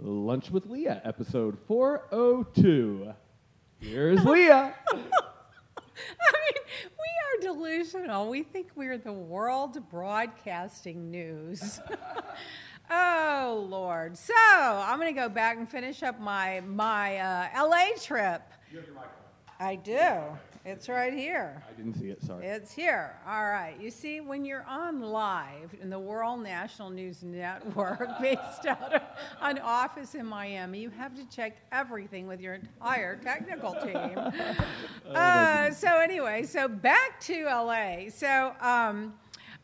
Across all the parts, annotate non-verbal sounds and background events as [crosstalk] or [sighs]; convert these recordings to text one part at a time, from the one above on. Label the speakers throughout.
Speaker 1: Lunch with Leah, episode 402. Here's [laughs] Leah.
Speaker 2: I mean, we are delusional. We think we're the world broadcasting news. [laughs] oh Lord! So I'm going to go back and finish up my my uh, LA trip.
Speaker 1: You have your microphone.
Speaker 2: I do. It's right here.
Speaker 1: I didn't see it, sorry.
Speaker 2: It's here. All right. You see, when you're on live in the World National News Network [laughs] based out of an office in Miami, you have to check everything with your entire technical team. [laughs] uh, so, anyway, so back to LA. So, um,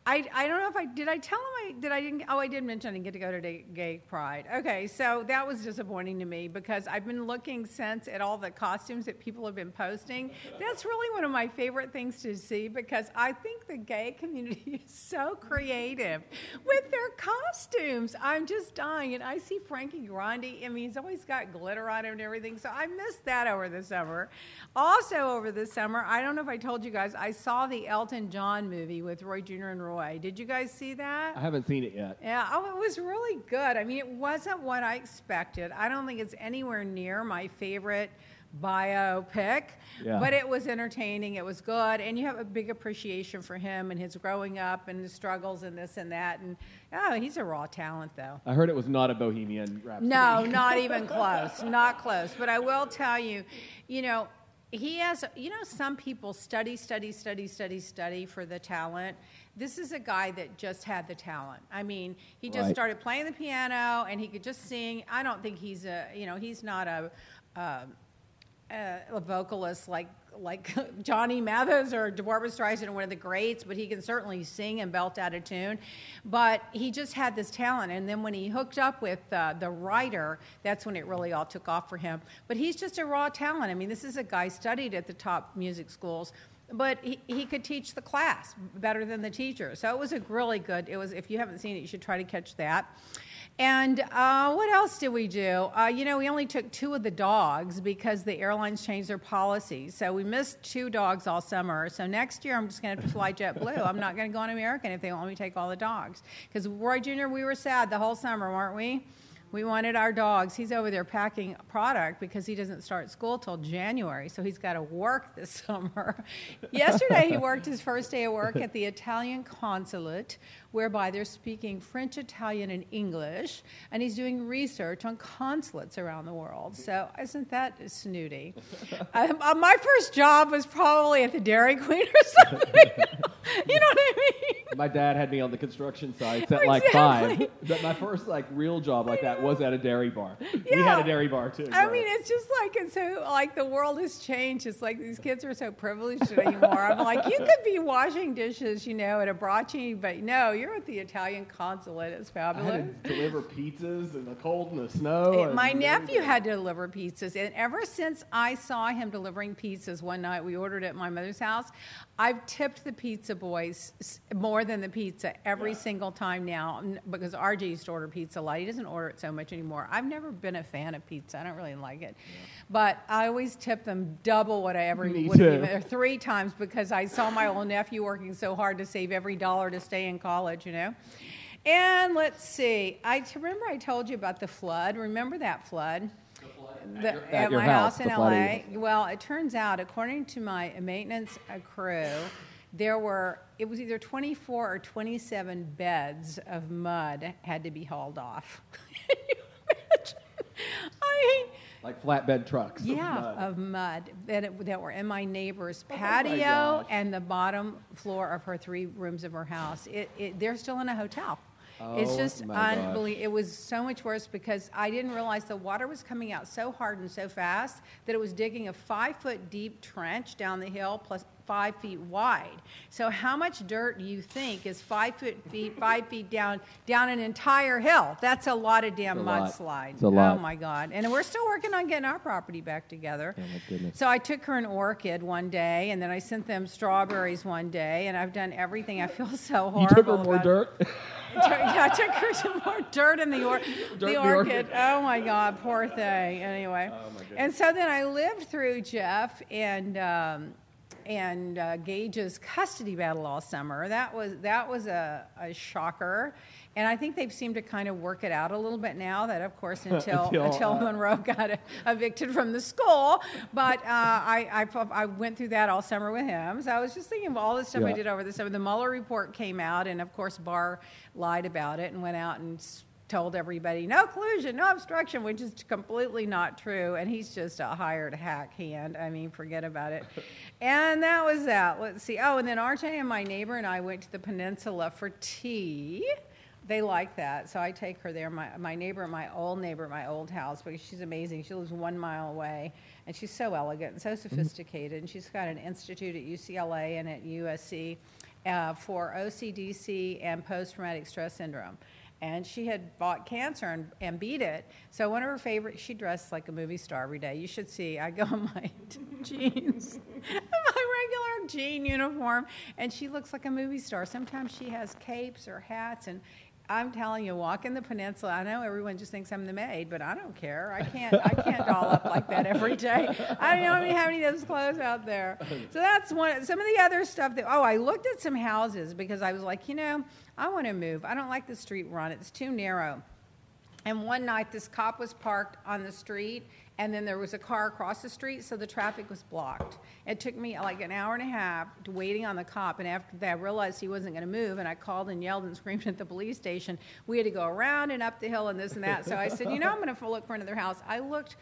Speaker 2: I, I don't know if I did I tell him Did I didn't oh I did mention I didn't get to go to gay pride okay so that was disappointing to me because I've been looking since at all the costumes that people have been posting that's really one of my favorite things to see because I think the gay community [laughs] is so creative with their costumes I'm just dying and I see Frankie Grande I mean he's always got glitter on him and everything so I missed that over the summer also over the summer I don't know if I told you guys I saw the Elton John movie with Roy Jr. and Roy did you guys see that?
Speaker 1: I haven't seen it yet.
Speaker 2: Yeah, oh, it was really good. I mean, it wasn't what I expected. I don't think it's anywhere near my favorite biopic,
Speaker 1: Yeah.
Speaker 2: but it was entertaining. It was good, and you have a big appreciation for him and his growing up and his struggles and this and that. And oh, he's a raw talent, though.
Speaker 1: I heard it was not a Bohemian Rhapsody.
Speaker 2: No, [laughs] not even close. Not close. But I will tell you, you know, he has, you know, some people study, study, study, study, study for the talent. This is a guy that just had the talent. I mean, he just
Speaker 1: Right.
Speaker 2: started playing the piano and he could just sing. I don't think he's a, you know, he's not a, um, a, a vocalist like like [laughs] Johnny Mathis or Barbra Streisand one of the greats, but he can certainly sing and belt out a tune. But he just had this talent, and then when he hooked up with uh, the writer, that's when it really all took off for him. But he's just a raw talent. I mean, this is a guy studied at the top music schools. But he, he could teach the class better than the teacher. So it was a really good, it was, if you haven't seen it, you should try to catch that. And uh, what else did we do? Uh, you know, we only took two of the dogs because the airlines changed their policies. So we missed two dogs all summer. So next year, I'm just going to have to fly JetBlue. I'm not going to go on American if they won't let me take all the dogs. Because Roy Jr., we were sad the whole summer, weren't we? We wanted our dogs. He's over there packing product because he doesn't start school till January, so he's got to work this [laughs] summer. Yesterday, he worked his first day of work at the Italian consulate, whereby they're speaking French, Italian, and English, and he's doing research on consulates around the world. So, isn't that snooty? [laughs] um, uh, my first job was probably at the Dairy Queen or [laughs] something. you know what I mean?
Speaker 1: My dad had me on the construction sites at like five.
Speaker 2: Exactly.
Speaker 1: But my first like real job like that was at a dairy bar. Yeah. We had a dairy bar too.
Speaker 2: I
Speaker 1: right.
Speaker 2: mean, it's just like it's so like the world has changed. It's like these kids are so privileged anymore. I'm like, you could be washing dishes, you know, at a bracci, but no, you're at the Italian consulate. It's
Speaker 1: I
Speaker 2: fabulous.
Speaker 1: had to deliver pizzas in the cold and the snow. And
Speaker 2: My nephew had to deliver pizzas, and ever since I saw him delivering pizzas one night, we ordered at my mother's house. I've tipped the pizza boys more than the pizza every single time now because RJ used to order pizza a lot. He doesn't order it so much anymore. I've never been a fan of pizza. I don't really like it, but I always tip them double what I ever
Speaker 1: Me
Speaker 2: would have
Speaker 1: too.
Speaker 2: given, or three times because I saw my old nephew working so hard to save every dollar to stay in college. You know. And let's see. I remember I told you about the flood. Remember that flood? The-
Speaker 1: your-
Speaker 2: at
Speaker 1: at your
Speaker 2: my
Speaker 1: house,
Speaker 2: house, in LA.
Speaker 1: flooding.
Speaker 2: Well, it turns out, according to my maintenance uh, crew, there were it was either 24 or 27 beds of mud had to be hauled off. [laughs] Can you imagine? I mean,
Speaker 1: like flatbed trucks. of
Speaker 2: yeah,
Speaker 1: mud.
Speaker 2: of mud that, it, that were in my neighbor's
Speaker 1: Oh my
Speaker 2: patio and the bottom floor of her three rooms of her house. It, it, they're still in a hotel. It's
Speaker 1: Oh,
Speaker 2: just
Speaker 1: my gosh.
Speaker 2: unbelievable. It was so much worse because I didn't realize the water was coming out so hard and so fast that it was digging a five foot deep trench down the hill plus five feet wide. So how much dirt do you think is five foot feet, five feet down, down an entire hill? That's a lot of damn
Speaker 1: It's a lot.
Speaker 2: mudslide.
Speaker 1: It's a lot.
Speaker 2: Oh my God! And we're still working on getting our property back together.
Speaker 1: Oh, my goodness.
Speaker 2: So I took her an orchid one day, and then I sent them strawberries one day, and I've done everything. I feel so horrible. [laughs]
Speaker 1: You took her more dirt? [laughs]
Speaker 2: yeah, I took her some more dirt in the, or- [laughs]
Speaker 1: in
Speaker 2: the
Speaker 1: the
Speaker 2: orchid.
Speaker 1: orchid.
Speaker 2: Oh my God, poor thing. Anyway,
Speaker 1: Oh,
Speaker 2: and so then I lived through Jeff and um, and uh, Gage's custody battle all summer. That was that was a, a shocker. And I think they've seemed to kind of work it out a little bit now. That, of course, until [laughs]
Speaker 1: Until,
Speaker 2: until,
Speaker 1: uh,
Speaker 2: Monroe got evicted from the school. But uh, I, I I went through that all summer with him. So I was just thinking of all the stuff I did over the summer. The Mueller report came out, and of course, Barr lied about it and went out and s- told everybody no collusion, no obstruction, which is completely not true. And he's just a hired hack hand. I mean, forget about it. [laughs] and that was that. Let's see. Oh, and then RJ and my neighbor and I went to the peninsula for tea. They like that, so I take her there. My, my neighbor, my old neighbor, my old house, because she's amazing. She lives one mile away, and she's so elegant and so sophisticated. And she's got an institute at UCLA and at USC uh, for OCDC and post-traumatic stress syndrome. And she had fought cancer and, and beat it. So one of her favorite, she dressed like a movie star every day. You should see. I go in my [laughs] jeans, [laughs] my regular jean uniform, and she looks like a movie star. Sometimes she has capes or hats, and I'm telling you, walking the peninsula. I know everyone just thinks I'm the maid, but I don't care. I can't. I can't doll up like that every day. I don't even have any of those clothes out there. So that's one. Some of the other stuff that. Oh, I looked at some houses because I was like, you know, I want to move. I don't like the street run. It's too narrow. And one night, this cop was parked on the street, and then there was a car across the street, so the traffic was blocked. It took me like an hour and a half waiting on the cop, and after that, I realized he wasn't going to move, and I called and yelled and [laughs] screamed at the police station. We had to go around and up the hill and this and that. So I said, you know, I'm going to look for another house. I looked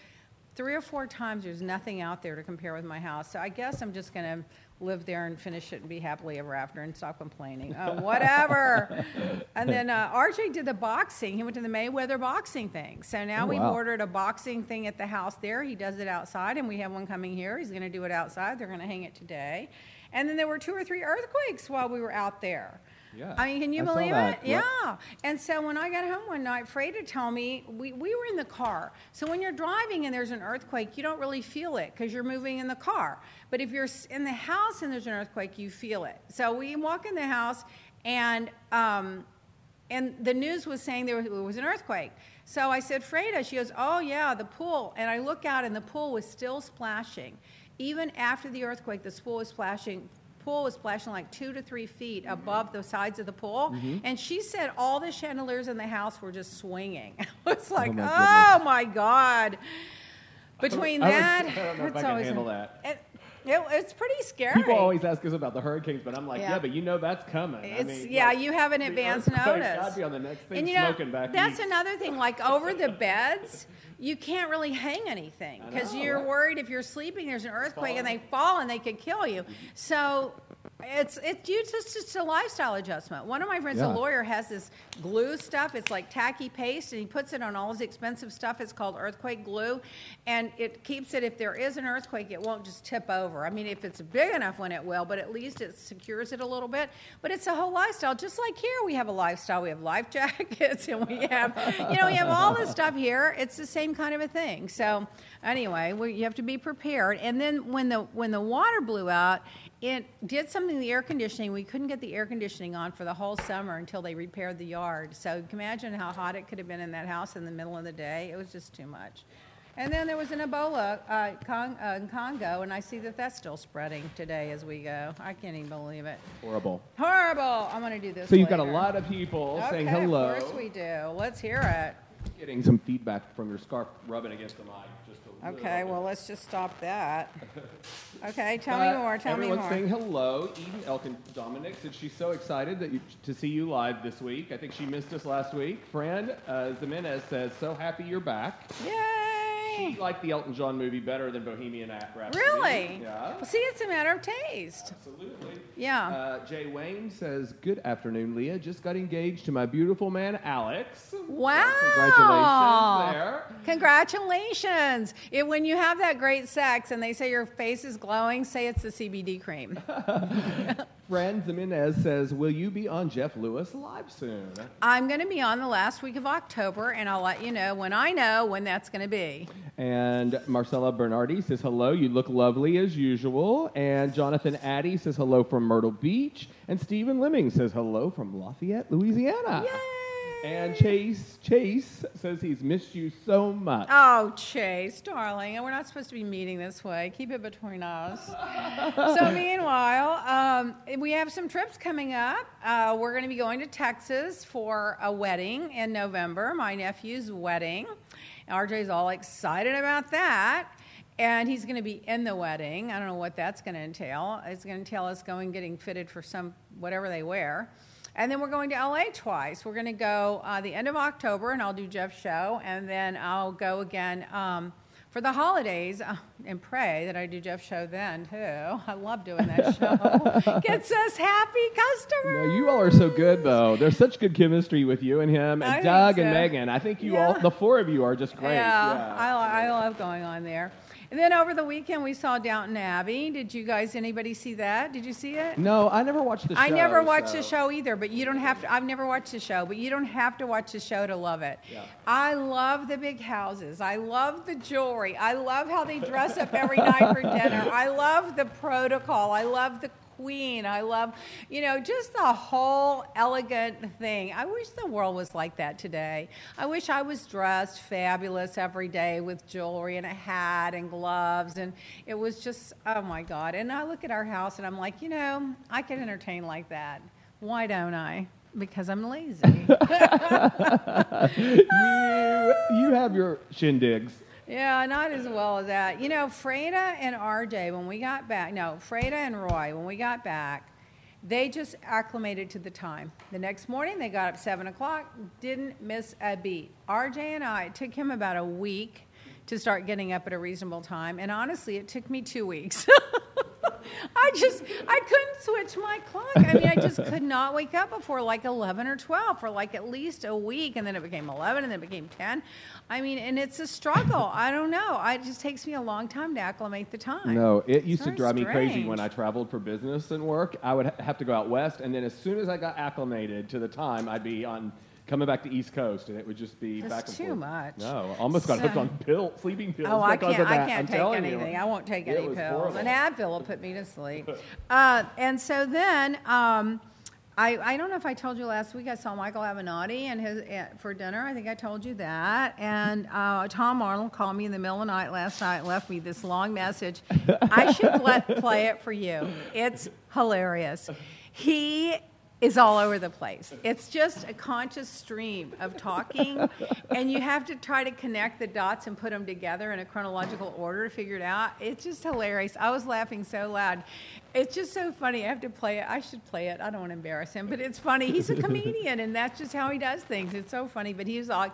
Speaker 2: three or four times. There's nothing out there to compare with my house. So I guess I'm just going to live there and finish it and be happily ever after and stop complaining. Oh, whatever. [laughs] and then uh, RJ did the boxing. He went to the Mayweather boxing thing. So now
Speaker 1: Oh,
Speaker 2: we've
Speaker 1: wow.
Speaker 2: ordered a boxing thing at the house there. He does it outside, and we have one coming here. He's going to do it outside. They're going to hang it today. And then there were two or three earthquakes while we were out there.
Speaker 1: Yeah.
Speaker 2: I mean, can you
Speaker 1: I
Speaker 2: believe it?
Speaker 1: Yep.
Speaker 2: Yeah. And so when I got home one night, Freda told me we, we were in the car. So when you're driving and there's an earthquake, you don't really feel it because you're moving in the car. But if you're in the house and there's an earthquake, you feel it. So we walk in the house and um, and the news was saying there was, there was an earthquake. So I said, Freda, she goes, oh yeah, the pool. And I look out and the pool was still splashing. Even after the earthquake, the pool was splashing. Pool was splashing like two to three feet above the sides of the pool,
Speaker 1: Mm-hmm.
Speaker 2: and she said all the chandeliers in the house were just swinging. [laughs] It's like,
Speaker 1: my
Speaker 2: oh my god! Between
Speaker 1: I would-
Speaker 2: that,
Speaker 1: I don't know if I can
Speaker 2: always
Speaker 1: handle that.
Speaker 2: It, it- it's pretty scary.
Speaker 1: People always ask us about the hurricanes, but I'm like, yeah,
Speaker 2: Yeah.
Speaker 1: but you know that's coming. I mean,
Speaker 2: yeah,
Speaker 1: like,
Speaker 2: you have an advance notice.
Speaker 1: I'd be on the next thing
Speaker 2: and you know,
Speaker 1: smoking back
Speaker 2: that's
Speaker 1: east.
Speaker 2: another thing. Like [laughs] over the beds, you can't really hang anything because you're
Speaker 1: right?
Speaker 2: worried if you're sleeping, there's an earthquake and they fall and they could kill you. So. It's it's you just just a lifestyle adjustment. One of my friends,
Speaker 1: Yeah.
Speaker 2: a lawyer, has this glue stuff. It's like tacky paste, and he puts it on all his expensive stuff. It's called earthquake glue, and it keeps it. If there is an earthquake, it won't just tip over. I mean, if it's big enough, when it will, but at least it secures it a little bit. But it's a whole lifestyle. Just like here, we have a lifestyle. We have life [laughs] jackets, and we have, you know, we have all this stuff here. It's the same kind of a thing. So anyway, we, you have to be prepared. And then when the when the water blew out, it did something to the air conditioning. We couldn't get the air conditioning on for the whole summer until they repaired the yard. So you can imagine how hot it could have been in that house in the middle of the day. It was just too much. And then there was an Ebola uh, Cong- uh, in Congo, and I see that that's still spreading today as we go. I can't even believe it.
Speaker 1: Horrible.
Speaker 2: Horrible. I'm going to do this.
Speaker 1: So you've got a lot of people
Speaker 2: okay,
Speaker 1: saying hello.
Speaker 2: Of course we do. Let's hear it.
Speaker 1: Getting some feedback from your scarf rubbing against the mic. Just a little
Speaker 2: Okay, well, let's just stop that. [laughs] Okay, tell me
Speaker 1: Uh,
Speaker 2: more. Tell me more.
Speaker 1: everyone's saying hello. Eden Elkin Dominic said she's so excited that you, to see you live this week. I think she missed us last week. Fran uh, Jimenez says, so happy you're back.
Speaker 2: Yay!
Speaker 1: She liked the Elton John movie better than Bohemian Rhapsody.
Speaker 2: Really?
Speaker 1: Yeah.
Speaker 2: Well, see, it's a matter of taste.
Speaker 1: Absolutely.
Speaker 2: Yeah.
Speaker 1: Uh, Jay Wayne says, "Good afternoon, Leah. Just got engaged to my beautiful man, Alex.
Speaker 2: Wow.
Speaker 1: Congratulations there.
Speaker 2: Congratulations. It, when you have that great sex and they say your face is glowing, say it's the CBD cream. [laughs] [laughs]
Speaker 1: Fran Jimenez says, "Will you be on Jeff Lewis live soon?"
Speaker 2: I'm going to be on the last week of October, and I'll let you know when I know when that's going to be.
Speaker 1: And Marcella Bernardi says, "Hello. You look lovely as usual." And Jonathan Addy says, "Hello from Myrtle Beach." And Stephen Lemming says, "Hello from Lafayette, Louisiana."
Speaker 2: Yay!
Speaker 1: And Chase Chase says he's missed you so much.
Speaker 2: Oh, Chase, darling, and we're not supposed to be meeting this way. Keep it between us. so, [laughs] meanwhile, um, we have some trips coming up. Uh, we're going to be going to Texas for a wedding in November, my nephew's wedding. RJ's all excited about that. And he's going to be in the wedding. I don't know what that's going to entail. It's going to entail us going getting fitted for some whatever they wear. And then we're going to LA twice. We're going to go uh, the end of October, and I'll do Jeff's show, and then I'll go again um, for the holidays uh, and pray that I do Jeff's show then too. I love doing that show. [laughs] Gets us happy customers.
Speaker 1: No, you all are so good, though. There's such good chemistry with you and him, and
Speaker 2: I
Speaker 1: Doug and. Megan. I think you
Speaker 2: Yeah.
Speaker 1: all, the four of you, are just great.
Speaker 2: Yeah, I, I love going on there. And then over the weekend we saw Downton Abbey. Did you guys, anybody see that? Did you see it?
Speaker 1: No, I never watched the show.
Speaker 2: I never watched the show either, but you don't have to. I've never watched the show, but you don't have to watch the show to love it.
Speaker 1: Yeah.
Speaker 2: I love the big houses. I love the jewelry. I love how they dress up every night for dinner. I love the protocol. I love the queen. I love, you know, just the whole elegant thing. I wish the world was like that today. I wish I was dressed fabulous every day with jewelry and a hat and gloves. And it was just, oh my God. And I look at our house and I'm like, you know, I could entertain like that. Why don't I? Because I'm lazy. [laughs]
Speaker 1: You, you have your shindigs.
Speaker 2: Yeah, not as well as that. You know, Freda and RJ, when we got back, no, Freda and Roy, when we got back, they just acclimated to the time. The next morning, they got up 7 o'clock, didn't miss a beat. RJ and I, it took him about a week to start getting up at a reasonable time, and honestly, it took me two weeks. [laughs] [laughs] I just, I couldn't switch my clock. I mean, I just could not wake up before like 11 or 12 for like at least a week, and then it became 11, and then it became 10. I mean, and it's a struggle. I don't know. I, it just takes me a long time to acclimate the time.
Speaker 1: No, it used to drive me crazy when I traveled for business and work. I would ha- have to go out west, and then as soon as I got acclimated to the time, I'd be on coming back to East Coast, and it would just be
Speaker 2: That's
Speaker 1: back and
Speaker 2: too
Speaker 1: forth.
Speaker 2: much.
Speaker 1: No, almost got hooked
Speaker 2: So-
Speaker 1: on pill, sleeping pills
Speaker 2: Oh, I
Speaker 1: because
Speaker 2: can't.
Speaker 1: of that.
Speaker 2: I can't
Speaker 1: I'm
Speaker 2: take
Speaker 1: telling you.
Speaker 2: anything. I won't take
Speaker 1: It
Speaker 2: any
Speaker 1: was
Speaker 2: pills.
Speaker 1: horrible.
Speaker 2: An Advil will put me to sleep. Uh, and so then, um, I, I don't know if I told you last week. I saw Michael Avenatti and his uh, for dinner. I think I told you that. And uh, Tom Arnold called me in the middle of the night last night and left me this long message. I should let play it for you. It's hilarious. He is all over the place. It's just a conscious stream of talking, [laughs] and you have to try to connect the dots and put them together in a chronological order to figure it out. It's just hilarious. I was laughing so loud. It's just so funny. I have to play it. I should play it. I don't want to embarrass him, but it's funny. He's a [laughs] comedian, and that's just how he does things. It's so funny. But he's like,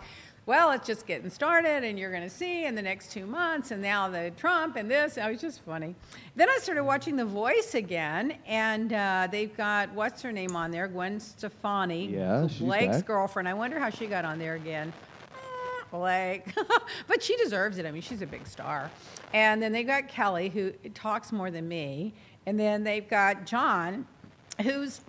Speaker 2: well, it's just getting started, and you're going to see in the next two months, and now the Trump and this. It was just funny. Then I started watching The Voice again, and uh, they've got what's her name on there, Gwen Stefani,
Speaker 1: Yeah, she's
Speaker 2: Blake's
Speaker 1: back.
Speaker 2: girlfriend. I wonder how she got on there again. Eh, Blake, [laughs] but she deserves it. I mean, she's a big star. And then they've got Kelly, who talks more than me, and then they've got John, who's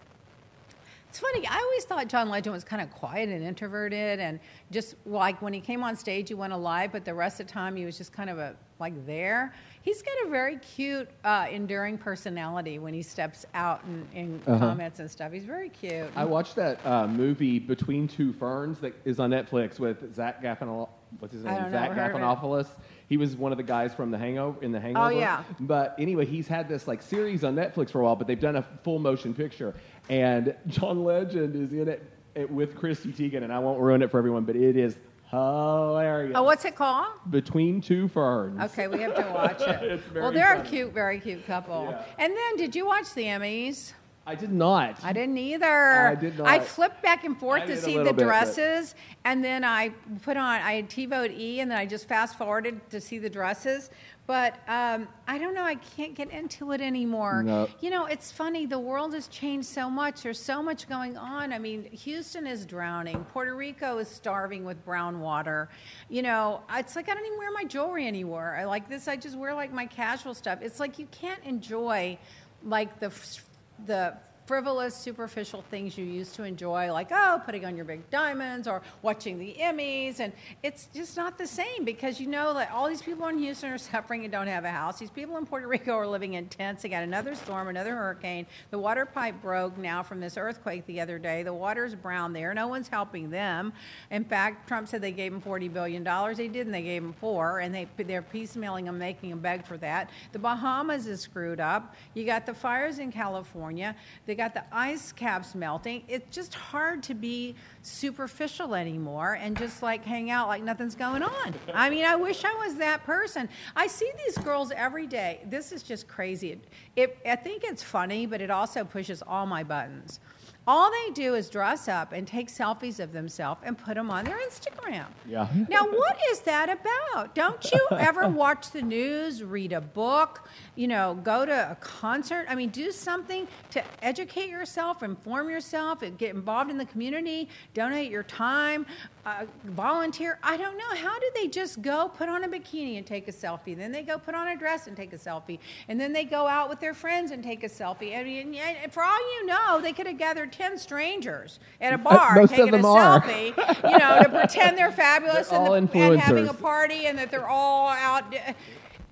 Speaker 2: it's funny. I always thought John Legend was kind of quiet and introverted, and just like when he came on stage, he went alive, but the rest of the time he was just kind of a like there. He's got a very cute, uh, enduring personality when he steps out and, and
Speaker 1: Uh-huh.
Speaker 2: comments and stuff. He's very cute.
Speaker 1: I watched that uh, movie Between Two Ferns that is on Netflix with Zach Galifianakis. What's his
Speaker 2: I
Speaker 1: name?
Speaker 2: don't
Speaker 1: Zach
Speaker 2: know, heard of.
Speaker 1: Galifianakis. He was one of the guys from the Hangover in the Hangover.
Speaker 2: Oh, yeah.
Speaker 1: But anyway, he's had this like series on Netflix for a while, but they've done a full motion picture, and John Legend is in it, it with Chrissy Teigen, and I won't ruin it for everyone, but it is hilarious.
Speaker 2: oh, what's it called?
Speaker 1: Between Two Ferns.
Speaker 2: Okay, we have to watch it. [laughs] Well, they're a cute, very cute couple.
Speaker 1: Yeah.
Speaker 2: And then, did you watch the Emmys?
Speaker 1: I did not.
Speaker 2: I didn't either.
Speaker 1: I did not.
Speaker 2: I flipped back and forth
Speaker 1: I
Speaker 2: to see the
Speaker 1: bit, but-
Speaker 2: dresses, and then I put on. I had TiVoed E, and then I just fast forwarded to see the dresses. But um, I don't know. I can't get into it anymore.
Speaker 1: No.
Speaker 2: You know, it's funny. The world has changed so much. There's so much going on. I mean, Houston is drowning. Puerto Rico is starving with brown water. You know, it's like I don't even wear my jewelry anymore. I like this. I just wear like my casual stuff. It's like you can't enjoy like the f- the frivolous, superficial things you used to enjoy, like, oh, putting on your big diamonds or watching the Emmys. And it's just not the same because you know that all these people in Houston are [laughs] suffering and don't have a house. These people in Puerto Rico are living in tents. They got another storm, another hurricane. The water pipe broke now from this earthquake the other day. The water's brown there. No one's helping them. In fact, Trump said they gave them $40 billion. They didn't. They gave them four, and they, they're piecemealing them, making them beg for that. The Bahamas is screwed up. You got the fires in California. They got the ice caps melting. It's just hard to be superficial anymore and just like hang out like nothing's going on. I mean, I wish I was that person. I see these girls every day. This is just crazy. It, it, I think it's funny, but it also pushes all my buttons. All they do is dress up and take selfies of themselves and put them on their Instagram.
Speaker 1: Yeah.
Speaker 2: Now, what is that about? Don't you ever [laughs] watch the news, read a book, you know, go to a concert? I mean, do something to educate yourself, inform yourself, and get involved in the community, donate your time, uh, volunteer. I don't know. How do they just go put on a bikini and take a selfie? Then they go put on a dress and take a selfie. And then they go out with their friends and take a selfie. I mean, and for all you know, they could have gathered 10 strangers at a [laughs] bar
Speaker 1: most
Speaker 2: taking a
Speaker 1: are.
Speaker 2: selfie, you know, to pretend they're [laughs] fabulous
Speaker 1: They're
Speaker 2: and, the, and having a party and that they're all out.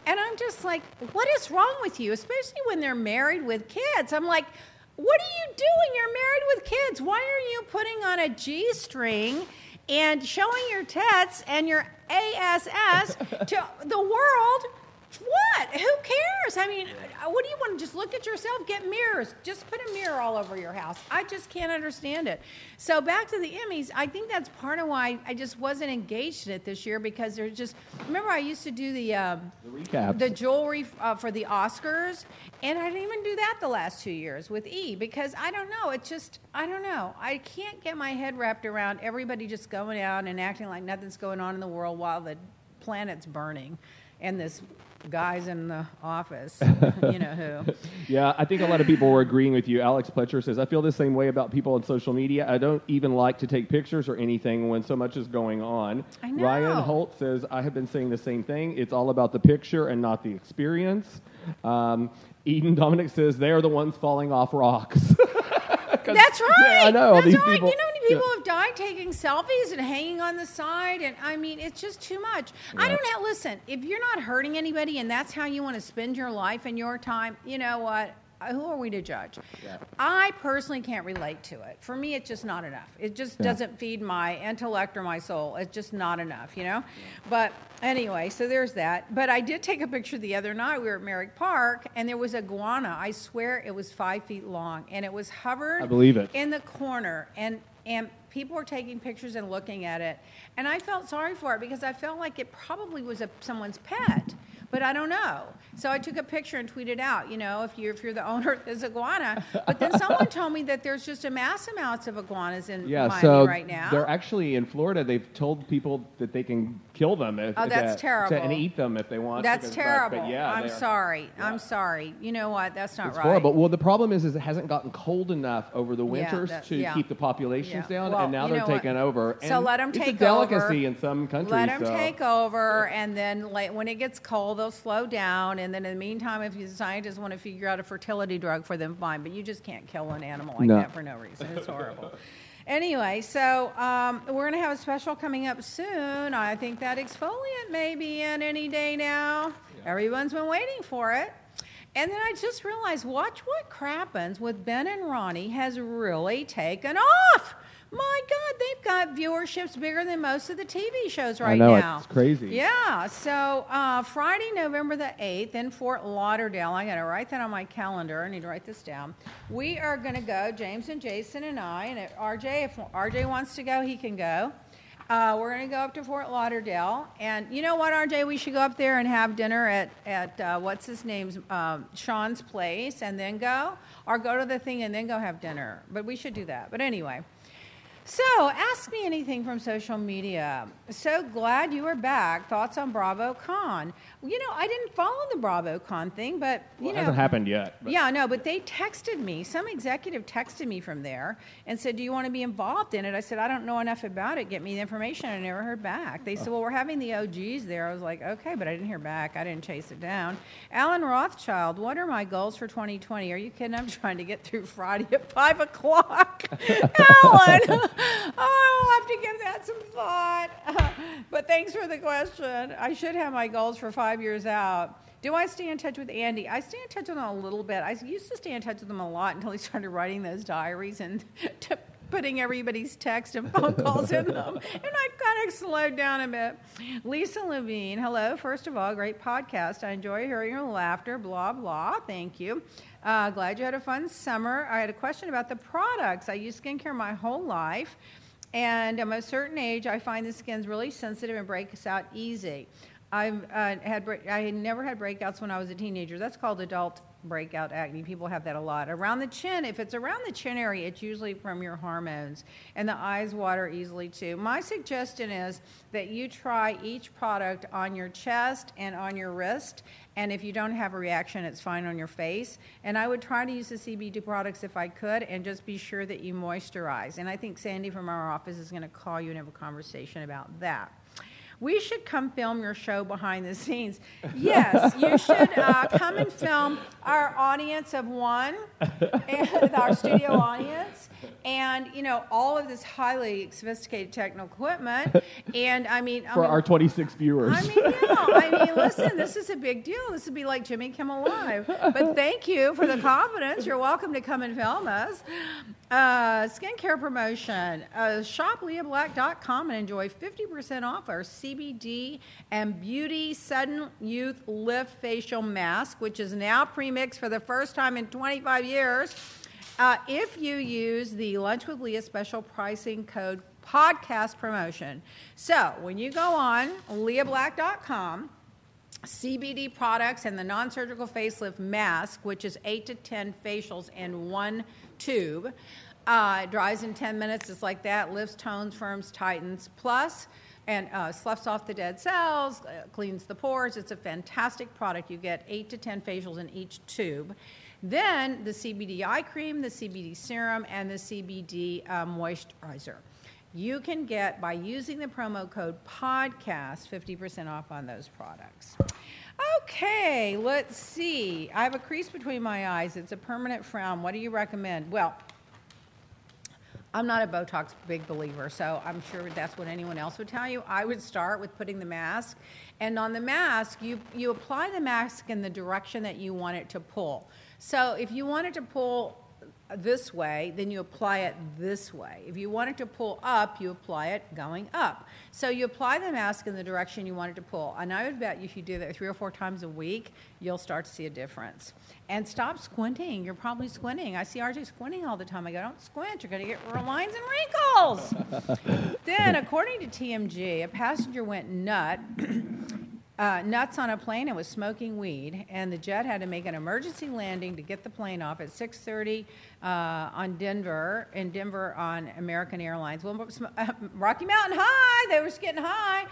Speaker 2: And I'm just like, what is wrong with you? Especially when they're married with kids. I'm like, what are you doing? You're married with kids. Why are you putting on a G string and showing your tits and your ASS to the world? What? Who cares? I mean, uh, what do you want to just look at yourself? Get mirrors. Just put a mirror all over your house. I just can't understand it. So back to the Emmys. I think that's part of why I just wasn't engaged in it this year because there's just. Remember, I used to do the um,
Speaker 1: The recaps.
Speaker 2: the jewelry uh, for the Oscars, and I didn't even do that the last two years with E because I don't know. It's just I don't know. I can't get my head wrapped around everybody just going out and acting like nothing's going on in the world while the planet's burning, and this guy's in the office, [laughs] you know who.
Speaker 1: Yeah, I think a lot of people were agreeing with you. Alex Pletcher says, I feel the same way about people on social media. I don't even like to take pictures or anything when so much is going on.
Speaker 2: I know.
Speaker 1: Ryan Holt says, I have been saying the same thing. It's all about the picture and not the experience. Um, Eden Dominic says, they're the ones falling off rocks. [laughs]
Speaker 2: That's right. [laughs]
Speaker 1: Yeah, I know.
Speaker 2: That's
Speaker 1: these
Speaker 2: right.
Speaker 1: people.
Speaker 2: you know how many people
Speaker 1: Yeah.
Speaker 2: have died taking selfies and hanging on the side, and I mean, it's just too much. I don't know. Listen, if you're not hurting anybody, and that's how you want to spend your life and your time, you know what? Who are we to judge?
Speaker 1: Yeah.
Speaker 2: I personally can't relate to it. For me, it's just not enough. It just
Speaker 1: Yeah.
Speaker 2: doesn't feed my intellect or my soul. It's just not enough, you know? But anyway, so there's that. But I did take a picture the other night. We were at Merrick Park, and there was a iguana. I swear it was five feet long, and it was hovered
Speaker 1: I believe it.
Speaker 2: in the corner. And, and people were taking pictures and looking at it. And I felt sorry for it because I felt like it probably was a, someone's pet. But I don't know. So I took a picture and tweeted out, you know, if you're, if you're the owner of this iguana. But then someone [laughs] told me that there's just a mass amounts of iguanas in
Speaker 1: Yeah,
Speaker 2: Miami
Speaker 1: so
Speaker 2: right now.
Speaker 1: they're actually in Florida. They've told people that they can kill them if,
Speaker 2: Oh, that's
Speaker 1: that-
Speaker 2: terrible.
Speaker 1: and eat them if they want.
Speaker 2: That's terrible.
Speaker 1: But, yeah,
Speaker 2: I'm sorry.
Speaker 1: yeah.
Speaker 2: I'm sorry. You know what? That's not
Speaker 1: It's
Speaker 2: right.
Speaker 1: horrible. Well, the problem is, is it hasn't gotten cold enough over the
Speaker 2: Yeah,
Speaker 1: winters
Speaker 2: that-
Speaker 1: to
Speaker 2: yeah.
Speaker 1: keep the populations
Speaker 2: Yeah.
Speaker 1: down,
Speaker 2: Well,
Speaker 1: and now they're
Speaker 2: know what?
Speaker 1: taking over.
Speaker 2: So
Speaker 1: And
Speaker 2: let 'em
Speaker 1: it's
Speaker 2: take
Speaker 1: a delicacy
Speaker 2: over.
Speaker 1: in some countries.
Speaker 2: Let them
Speaker 1: so-
Speaker 2: take over, and then like, when it gets cold, they'll slow down. And then in the meantime, if you scientists want to figure out a fertility drug for them, fine. But you just can't kill an animal like
Speaker 1: No.
Speaker 2: that for no reason. It's horrible. Anyway, so um, we're going to have a special coming up soon. I think that exfoliant may be in any day now. Everyone's been waiting for it. And then I just realized, watch what crappens with Ben and Ronnie has really taken off. My God, they've got viewerships bigger than most of the TV shows right I
Speaker 1: know,
Speaker 2: now.
Speaker 1: it's crazy.
Speaker 2: Yeah. So uh, Friday, November the 8th in Fort Lauderdale, I'm going to write that on my calendar. I need to write this down. We are going to go, James and Jason and I, and if RJ, if RJ wants to go, he can go. Uh, we're going to go up to Fort Lauderdale, and you know what, RJ? We should go up there and have dinner at at uh, what's his name's um, Sean's place, and then go, or go to the thing and then go have dinner. But we should do that. But anyway. So, ask me anything from social media. So glad you are back. Thoughts on BravoCon? You know, I didn't follow the BravoCon thing, but you
Speaker 1: Well, it
Speaker 2: know,
Speaker 1: hasn't happened yet. but-
Speaker 2: yeah, no, but they texted me. Some executive texted me from there and said, "Do you want to be involved in it?" I said, "I don't know enough about it. Get me the information." I never heard back. They said, "Well, we're having the OGs there." I was like, "Okay," but I didn't hear back. I didn't chase it down. Alan Rothschild, what are my goals for 2020? Are you kidding? I'm trying to get through Friday at five o'clock. [laughs] Alan, [laughs] oh, I'll have to give that some thought. [laughs] but thanks for the question. I should have my goals for five years out. Do I stay in touch with Andy? I stay in touch with him a little bit. I used to stay in touch with him a lot until he [laughs] started writing those diaries and [laughs] putting everybody's text and phone calls in them. [laughs] And I kind of slowed down a bit. Lisa Levine, hello. First of all, great podcast. I enjoy hearing your laughter, blah, blah. Thank you. Uh, glad you had a fun summer. I had a question about the products. I use skincare my whole life. And at a certain age, I find the skin's really sensitive and breaks out easy. I've uh, had I had never had breakouts when I was a teenager. That's called adult breakout acne. People have that a lot. Around the chin, if it's around the chin area, it's usually from your hormones. And the eyes water easily too. My suggestion is that you try each product on your chest and on your wrist. And if you don't have a reaction, it's fine on your face. And I would try to use the CBD products if I could and just be sure that you moisturize. And I think Sandy from our office is going to call you and have a conversation about that. We should come film your show behind the scenes. Yes, you should uh, come and film our audience of one, [laughs] and our studio audience, and you know all of this highly sophisticated technical equipment. And I mean, I
Speaker 1: For
Speaker 2: mean,
Speaker 1: our 26 viewers.
Speaker 2: I mean, yeah. I mean, listen, this is a big deal. This would be like Jimmy Kimmel Live. But thank you for the confidence. You're welcome to come and film us. Uh, skincare promotion. Uh, shop leahblack.com and enjoy 50% off our CBD and Beauty Sudden Youth Lift Facial Mask, which is now premixed for the first time in 25 years. Uh, if you use the Lunch with Leah special pricing code podcast promotion. So when you go on leahblack.com, CBD products and the non surgical facelift mask, which is eight to 10 facials in one tube. Uh, it dries in 10 minutes, just like that, lifts, tones, firms, tightens, plus, and uh, sloughs off the dead cells, uh, cleans the pores. It's a fantastic product. You get eight to 10 facials in each tube. Then the CBD eye cream, the CBD serum, and the CBD uh, moisturizer. You can get, by using the promo code PODCAST, 50% off on those products. Okay, let's see. I have a crease between my eyes. It's a permanent frown. What do you recommend? Well, I'm not a Botox big believer, so I'm sure that's what anyone else would tell you. I would start with putting the mask, and on the mask, you, you apply the mask in the direction that you want it to pull. So if you want it to pull this way, then you apply it this way. If you want it to pull up, you apply it going up. So you apply the mask in the direction you want it to pull. And I would bet if you do that three or four times a week, you'll start to see a difference. And stop squinting. You're probably squinting. I see RJ squinting all the time. I go, don't squint. You're going to get lines and wrinkles. [laughs] then, according to TMZ, a passenger went nut uh, nuts on a plane and was smoking weed, and the jet had to make an emergency landing to get the plane off at 6:30 uh, on Denver in Denver on American Airlines. Well, Rocky Mountain High, they were getting high.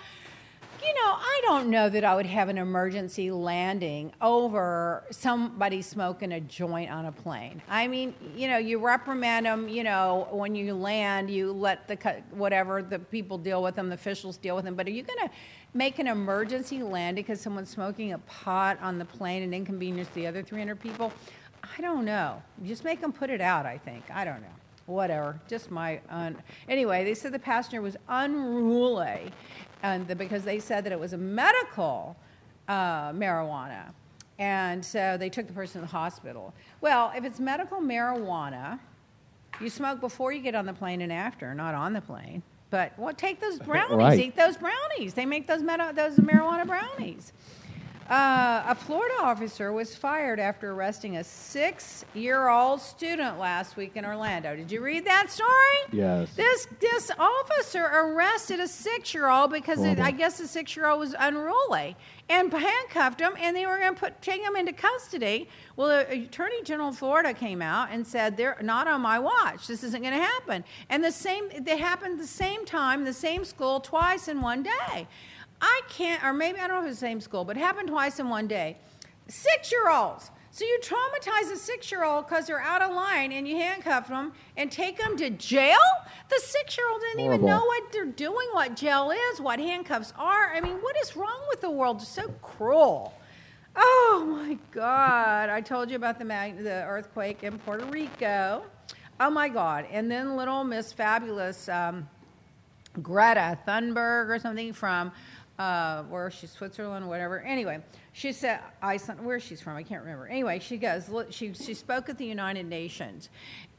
Speaker 2: You know, I don't know that I would have an emergency landing over somebody smoking a joint on a plane. I mean, you know, you reprimand them. You know, when you land, you let the whatever the people deal with them, the officials deal with them. But are you going to make an emergency landing because someone's smoking a pot on the plane and inconvenience the other 300 people? I don't know. Just make them put it out. I think. I don't know whatever, just my. Un- anyway, they said the passenger was unruly, and the, because they said that it was a medical uh, marijuana, and so they took the person to the hospital. Well, if it's medical marijuana, you smoke before you get on the plane and after, not on the plane. But well, take those [laughs] brownies,
Speaker 1: Right.
Speaker 2: eat those brownies. They make those meta- those marijuana brownies. Uh, a Florida officer was fired after arresting a six-year-old student last week in Orlando. Did you read that story?
Speaker 1: Yes.
Speaker 2: This this officer arrested a six-year-old because it, I guess the six-year-old was unruly and handcuffed him, and they were going to put take him into custody. Well, the Attorney General of Florida came out and said, "They're not on my watch. This isn't going to happen." And the same, they happened the same time, the same school, twice in one day. I can't, or maybe I don't know if it's the same school, but it happened twice in one day. Six year olds. So you traumatize a six year old because they're out of line and you handcuff them and take them to jail? The six year old didn't even know what they're doing, what jail is, what handcuffs are. I mean, what is wrong with the world? It's so cruel. Oh my God. I told you about the, mag- the earthquake in Puerto Rico. Oh my God. And then little Miss Fabulous. Um, Greta Thunberg or something from uh, where she's Switzerland, or whatever. Anyway, she said Iceland. Where she's from, I can't remember. Anyway, she goes. look, She she spoke at the United Nations,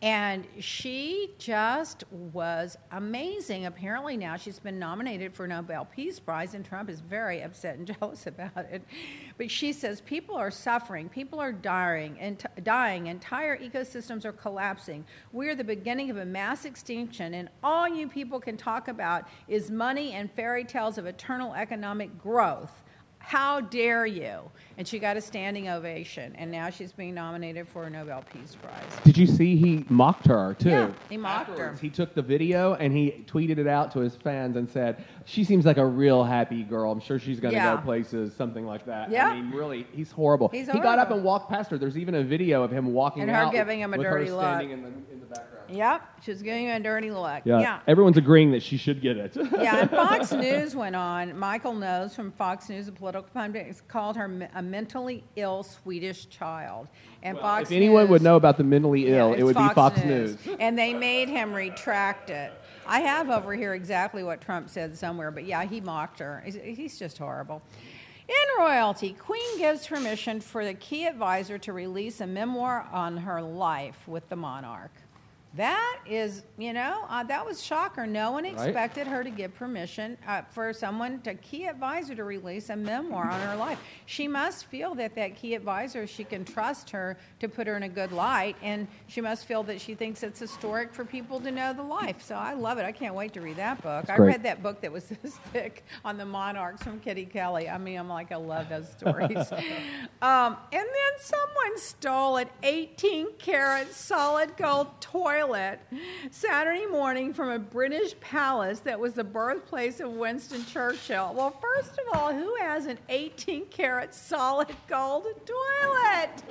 Speaker 2: and she just was amazing. Apparently now she's been nominated for Nobel Peace Prize, and Trump is very upset and [laughs] jealous about it. But she says people are suffering, people are dying, and dying. Entire ecosystems are collapsing. We are the beginning of a mass extinction, and all you people can talk about is money and fairy tales of eternal economic growth. How dare you? And she got a standing ovation, and now she's being nominated for a Nobel Peace Prize.
Speaker 1: Did you see he mocked her too?
Speaker 2: Yeah, he mocked her.
Speaker 1: He took the video and he tweeted it out to his fans and said, "She seems like a real happy girl. I'm sure she's going to
Speaker 2: Yeah.
Speaker 1: go places, something like that."
Speaker 2: Yeah.
Speaker 1: I mean, really, he's horrible.
Speaker 2: He's
Speaker 1: He got up and walked past her. There's even a video of him walking
Speaker 2: And her
Speaker 1: out
Speaker 2: giving him a
Speaker 1: with
Speaker 2: dirty
Speaker 1: her
Speaker 2: look.
Speaker 1: standing in the in the background.
Speaker 2: Yep, she's giving him a dirty look.
Speaker 1: Yeah.
Speaker 2: yeah.
Speaker 1: Everyone's agreeing that she should get it. [laughs]
Speaker 2: yeah, and Fox [laughs] News went on. Michael Knowles from Fox News, a political pundit, called her a mentally ill Swedish child. And Fox
Speaker 1: if anyone
Speaker 2: News,
Speaker 1: would know about the mentally ill,
Speaker 2: it's
Speaker 1: it would be Fox News.
Speaker 2: And they made him retract it. I have over here exactly what Trump said somewhere, but yeah, he mocked her. He's, he's just horrible. In royalty, Queen gives permission for the key advisor to release a memoir on her life with the monarch. That is, you know, uh, that was shocker. No one expected her to give permission uh, for someone, to key advisor, to release a memoir on her life. She must feel that that key advisor, she can trust her to put her in a good light, and she must feel that she thinks it's historic for people to know the life. So I love it. I can't wait to read that book. I
Speaker 1: great.
Speaker 2: read that book that was [laughs] this thick on the monarchs from Kitty Kelley. I mean, I'm like, I love those [laughs] stories. um, and then someone stole an 18 karat solid gold toilet Saturday morning from a British palace that was the birthplace of Winston Churchill. Well, first of all, who has an 18 karat solid gold toilet?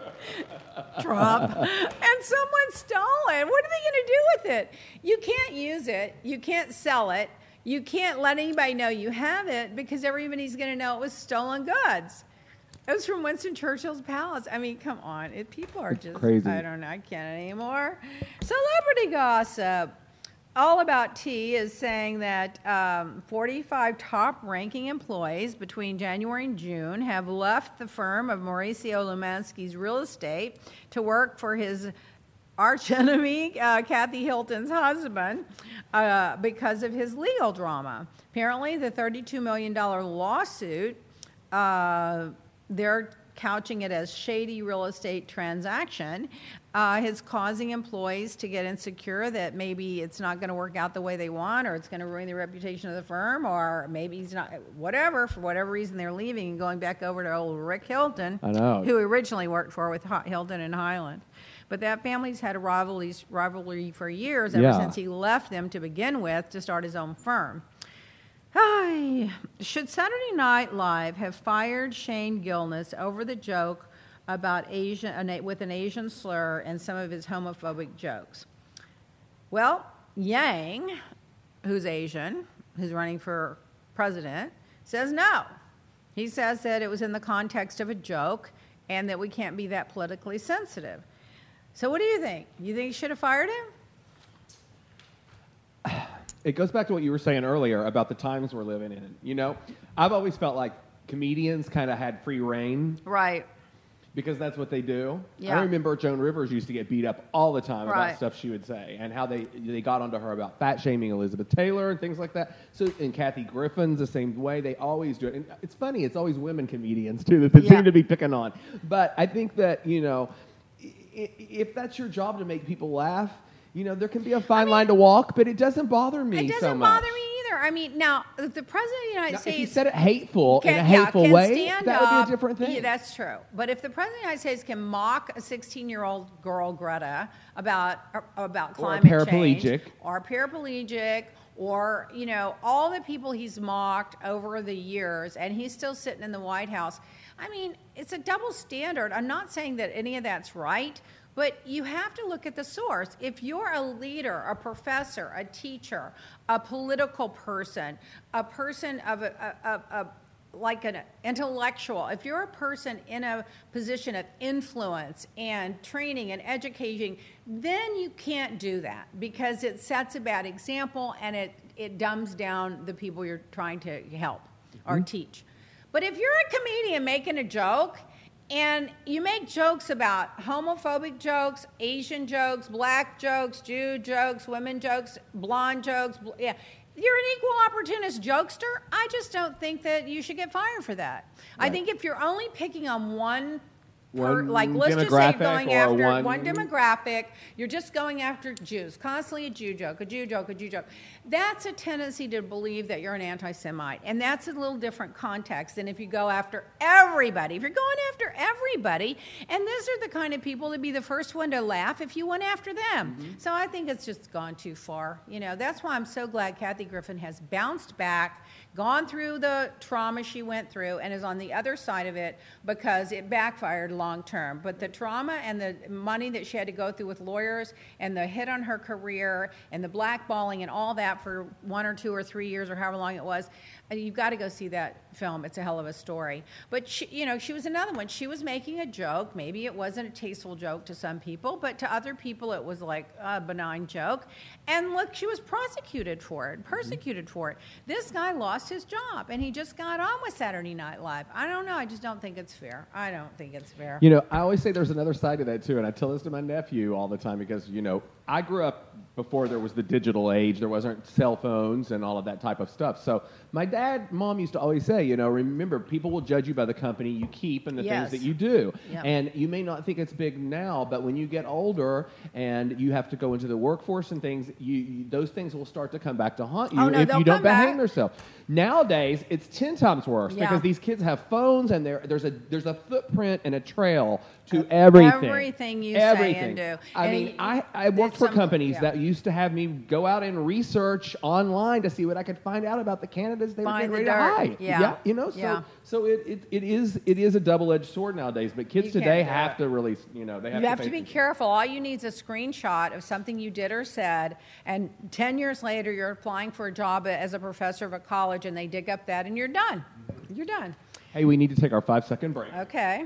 Speaker 2: Trump. And someone stole it. What are they going to do with it? You can't use it, you can't sell it. You can't let anybody know you have it because everybody's going to know it was stolen goods. It was from Winston Churchill's palace. I mean, come on. It, people are just
Speaker 1: crazy.
Speaker 2: I don't know. I can't anymore. Celebrity gossip. All About Tea is saying that um, 45 top ranking employees between January and June have left the firm of Mauricio Umansky's real estate to work for his archenemy, uh, Kathy Hilton's husband, uh, because of his legal drama. Apparently, the $32 million lawsuit, uh, they're couching it as shady real estate transaction, uh, is causing employees to get insecure that maybe it's not going to work out the way they want, or it's going to ruin the reputation of the firm, or maybe he's not, whatever, for whatever reason they're leaving and going back over to old Rick Hilton, who originally worked for with Hilton and Hyland. But that family's had a rivalry, rivalry for years, ever
Speaker 1: Yeah.
Speaker 2: since he left them to begin with to start his own firm. Ay, should Saturday Night Live have fired Shane Gillis over the joke about Asian an with an Asian slur and some of his homophobic jokes? Well, Yang, who's Asian, who's running for president, says no. He says that it was in the context of a joke and that we can't be that politically sensitive. So, what do you think? You think he should have fired him?
Speaker 1: It goes back to what you were saying earlier about the times we're living in. You know, I've always felt like comedians kind of had free rein
Speaker 2: Right.
Speaker 1: because that's what they do.
Speaker 2: Yeah.
Speaker 1: I remember Joan Rivers used to get beat up all the time
Speaker 2: Right.
Speaker 1: about stuff she would say and how they they got onto her about fat shaming Elizabeth Taylor and things like that. So and Kathy Griffin's the same way. They always do it. And it's funny. It's always women comedians too that they
Speaker 2: Yeah.
Speaker 1: seem to be picking on. But I think that you know, if that's your job to make people laugh, you know, there can be a fine line to walk. But it doesn't bother me
Speaker 2: It doesn't
Speaker 1: so
Speaker 2: bother me either. I mean, now the president of the United
Speaker 1: Now,
Speaker 2: States
Speaker 1: if you said it hateful in a hateful
Speaker 2: yeah,
Speaker 1: way, that would be
Speaker 2: up-
Speaker 1: a different thing.
Speaker 2: Yeah, that's true. But if the president of the United States can mock a 16-year-old girl, Greta, about uh, about
Speaker 1: Or a
Speaker 2: climate
Speaker 1: paraplegic.
Speaker 2: change, or paraplegic, or you know all the people he's mocked over the years, and he's still sitting in the White House. I mean, it's a double standard. I'm not saying that any of that's right. But you have to look at the source. If you're a leader, a professor, a teacher, a political person, a person of a, a, a, like an intellectual, if you're a person in a position of influence and training and educating, then you can't do that because it sets a bad example and it, it dumbs down the people you're trying to help or mm-hmm. teach. But if you're a comedian making a joke and you make jokes about homophobic jokes, Asian jokes, black jokes, Jew jokes, women jokes, blonde jokes, bl- yeah. You're an equal opportunist jokester. I just don't think that you should get fired for that. I think if you're only picking on one per, like let's just say going after
Speaker 1: one-
Speaker 2: one demographic, you're just going after Jews, constantly a Jew joke, a Jew joke, a Jew joke. That's a tendency to believe that you're an anti Semite. And that's a little different context than if you go after everybody. If you're going after everybody, and those are the kind of people to be the first one to laugh if you went after them. Mm-hmm. So I think it's just gone too far. You know, that's why I'm so glad Kathy Griffin has bounced back, gone through the trauma she went through, and is on the other side of it because it backfired long term. But the trauma and the money that she had to go through with lawyers and the hit on her career and the blackballing and all that for one or two or three years or however long it was, you've got to go see that film. It's a hell of a story. But she, you know, she was another one. She was making a joke. Maybe it wasn't a tasteful joke to some people, but to other people it was like a benign joke. And look, she was prosecuted for it, mm-hmm. persecuted for it. This guy lost his job, and he just got on with Saturday Night Live. I don't know. I just don't think it's fair. I don't think it's fair.
Speaker 1: You know, I always say there's another side to that too, and I tell this to my nephew all the time because you know I grew up before there was the digital age. There wasn't cell phones and all of that type of stuff. So my dad, mom used to always say, you know, remember people will judge you by the company you keep and the
Speaker 2: Yes.
Speaker 1: things that you do.
Speaker 2: Yep.
Speaker 1: And you may not think it's big now, but when you get older and you have to go into the workforce and things, you, you those things will start to come back to haunt you
Speaker 2: Oh, no,
Speaker 1: if you don't
Speaker 2: come back.
Speaker 1: behave yourself. Nowadays, it's ten times worse
Speaker 2: Yeah.
Speaker 1: because these kids have phones and there's a there's a footprint and a trail to everything.
Speaker 2: everything you say and do.
Speaker 1: I
Speaker 2: And
Speaker 1: mean, I, I worked for
Speaker 2: some-
Speaker 1: companies
Speaker 2: yeah.
Speaker 1: that used to have me go out and research online to see what I could find out about the candidates they
Speaker 2: Find
Speaker 1: were getting ready to
Speaker 2: dirt.
Speaker 1: hire.
Speaker 2: Yeah.
Speaker 1: you know. So
Speaker 2: Yeah.
Speaker 1: so it, it, it is it is a double edged sword nowadays. But kids
Speaker 2: You
Speaker 1: today have
Speaker 2: it.
Speaker 1: to really you know they have
Speaker 2: you
Speaker 1: to
Speaker 2: have to be careful. All you need is a screenshot of something you did or said, and 10 years later, you're applying for a job as a professor of a college, and they dig up that, and you're done. Mm-hmm. You're done.
Speaker 1: Hey, we need to take our five second break.
Speaker 2: Okay.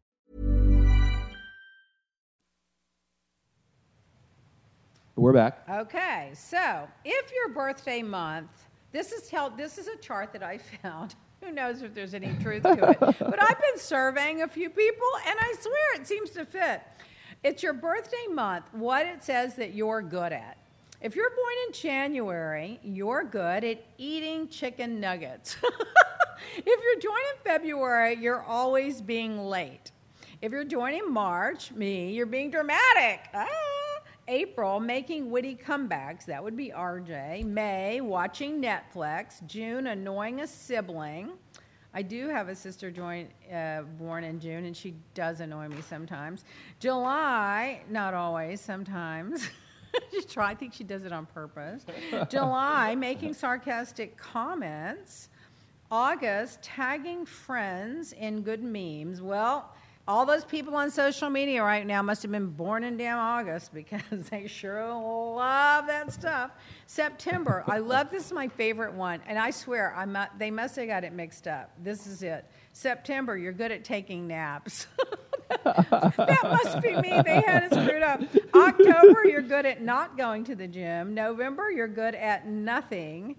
Speaker 1: We're back.
Speaker 2: Okay. So, if your birthday month, this is tell, this is a chart that I [laughs] found. Who knows if there's any truth to it? [laughs] but I've been surveying a few people, and I swear it seems to fit. It's your birthday month, what it says that you're good at. If you're born in January, you're good at eating chicken nuggets. [laughs] if you're born in February, you're always being late. If you're joining March, me, you're being dramatic. Ah. April, making witty comebacks. That would be RJ. May, watching Netflix. June, annoying a sibling. I do have a sister join, uh, born in June, and she does annoy me sometimes. July, not always, sometimes. [laughs] she try. I think she does it on purpose. [laughs] July, making sarcastic comments. August, tagging friends in good memes. Well, all those people on social media right now must have been born in damn August because [laughs] they sure love that stuff. September, I love this is my favorite one, and I swear I'm—they must have got it mixed up. This is it. September, you're good at taking naps. [laughs] that must be me. They had it screwed up. October, you're good at not going to the gym. November, you're good at nothing.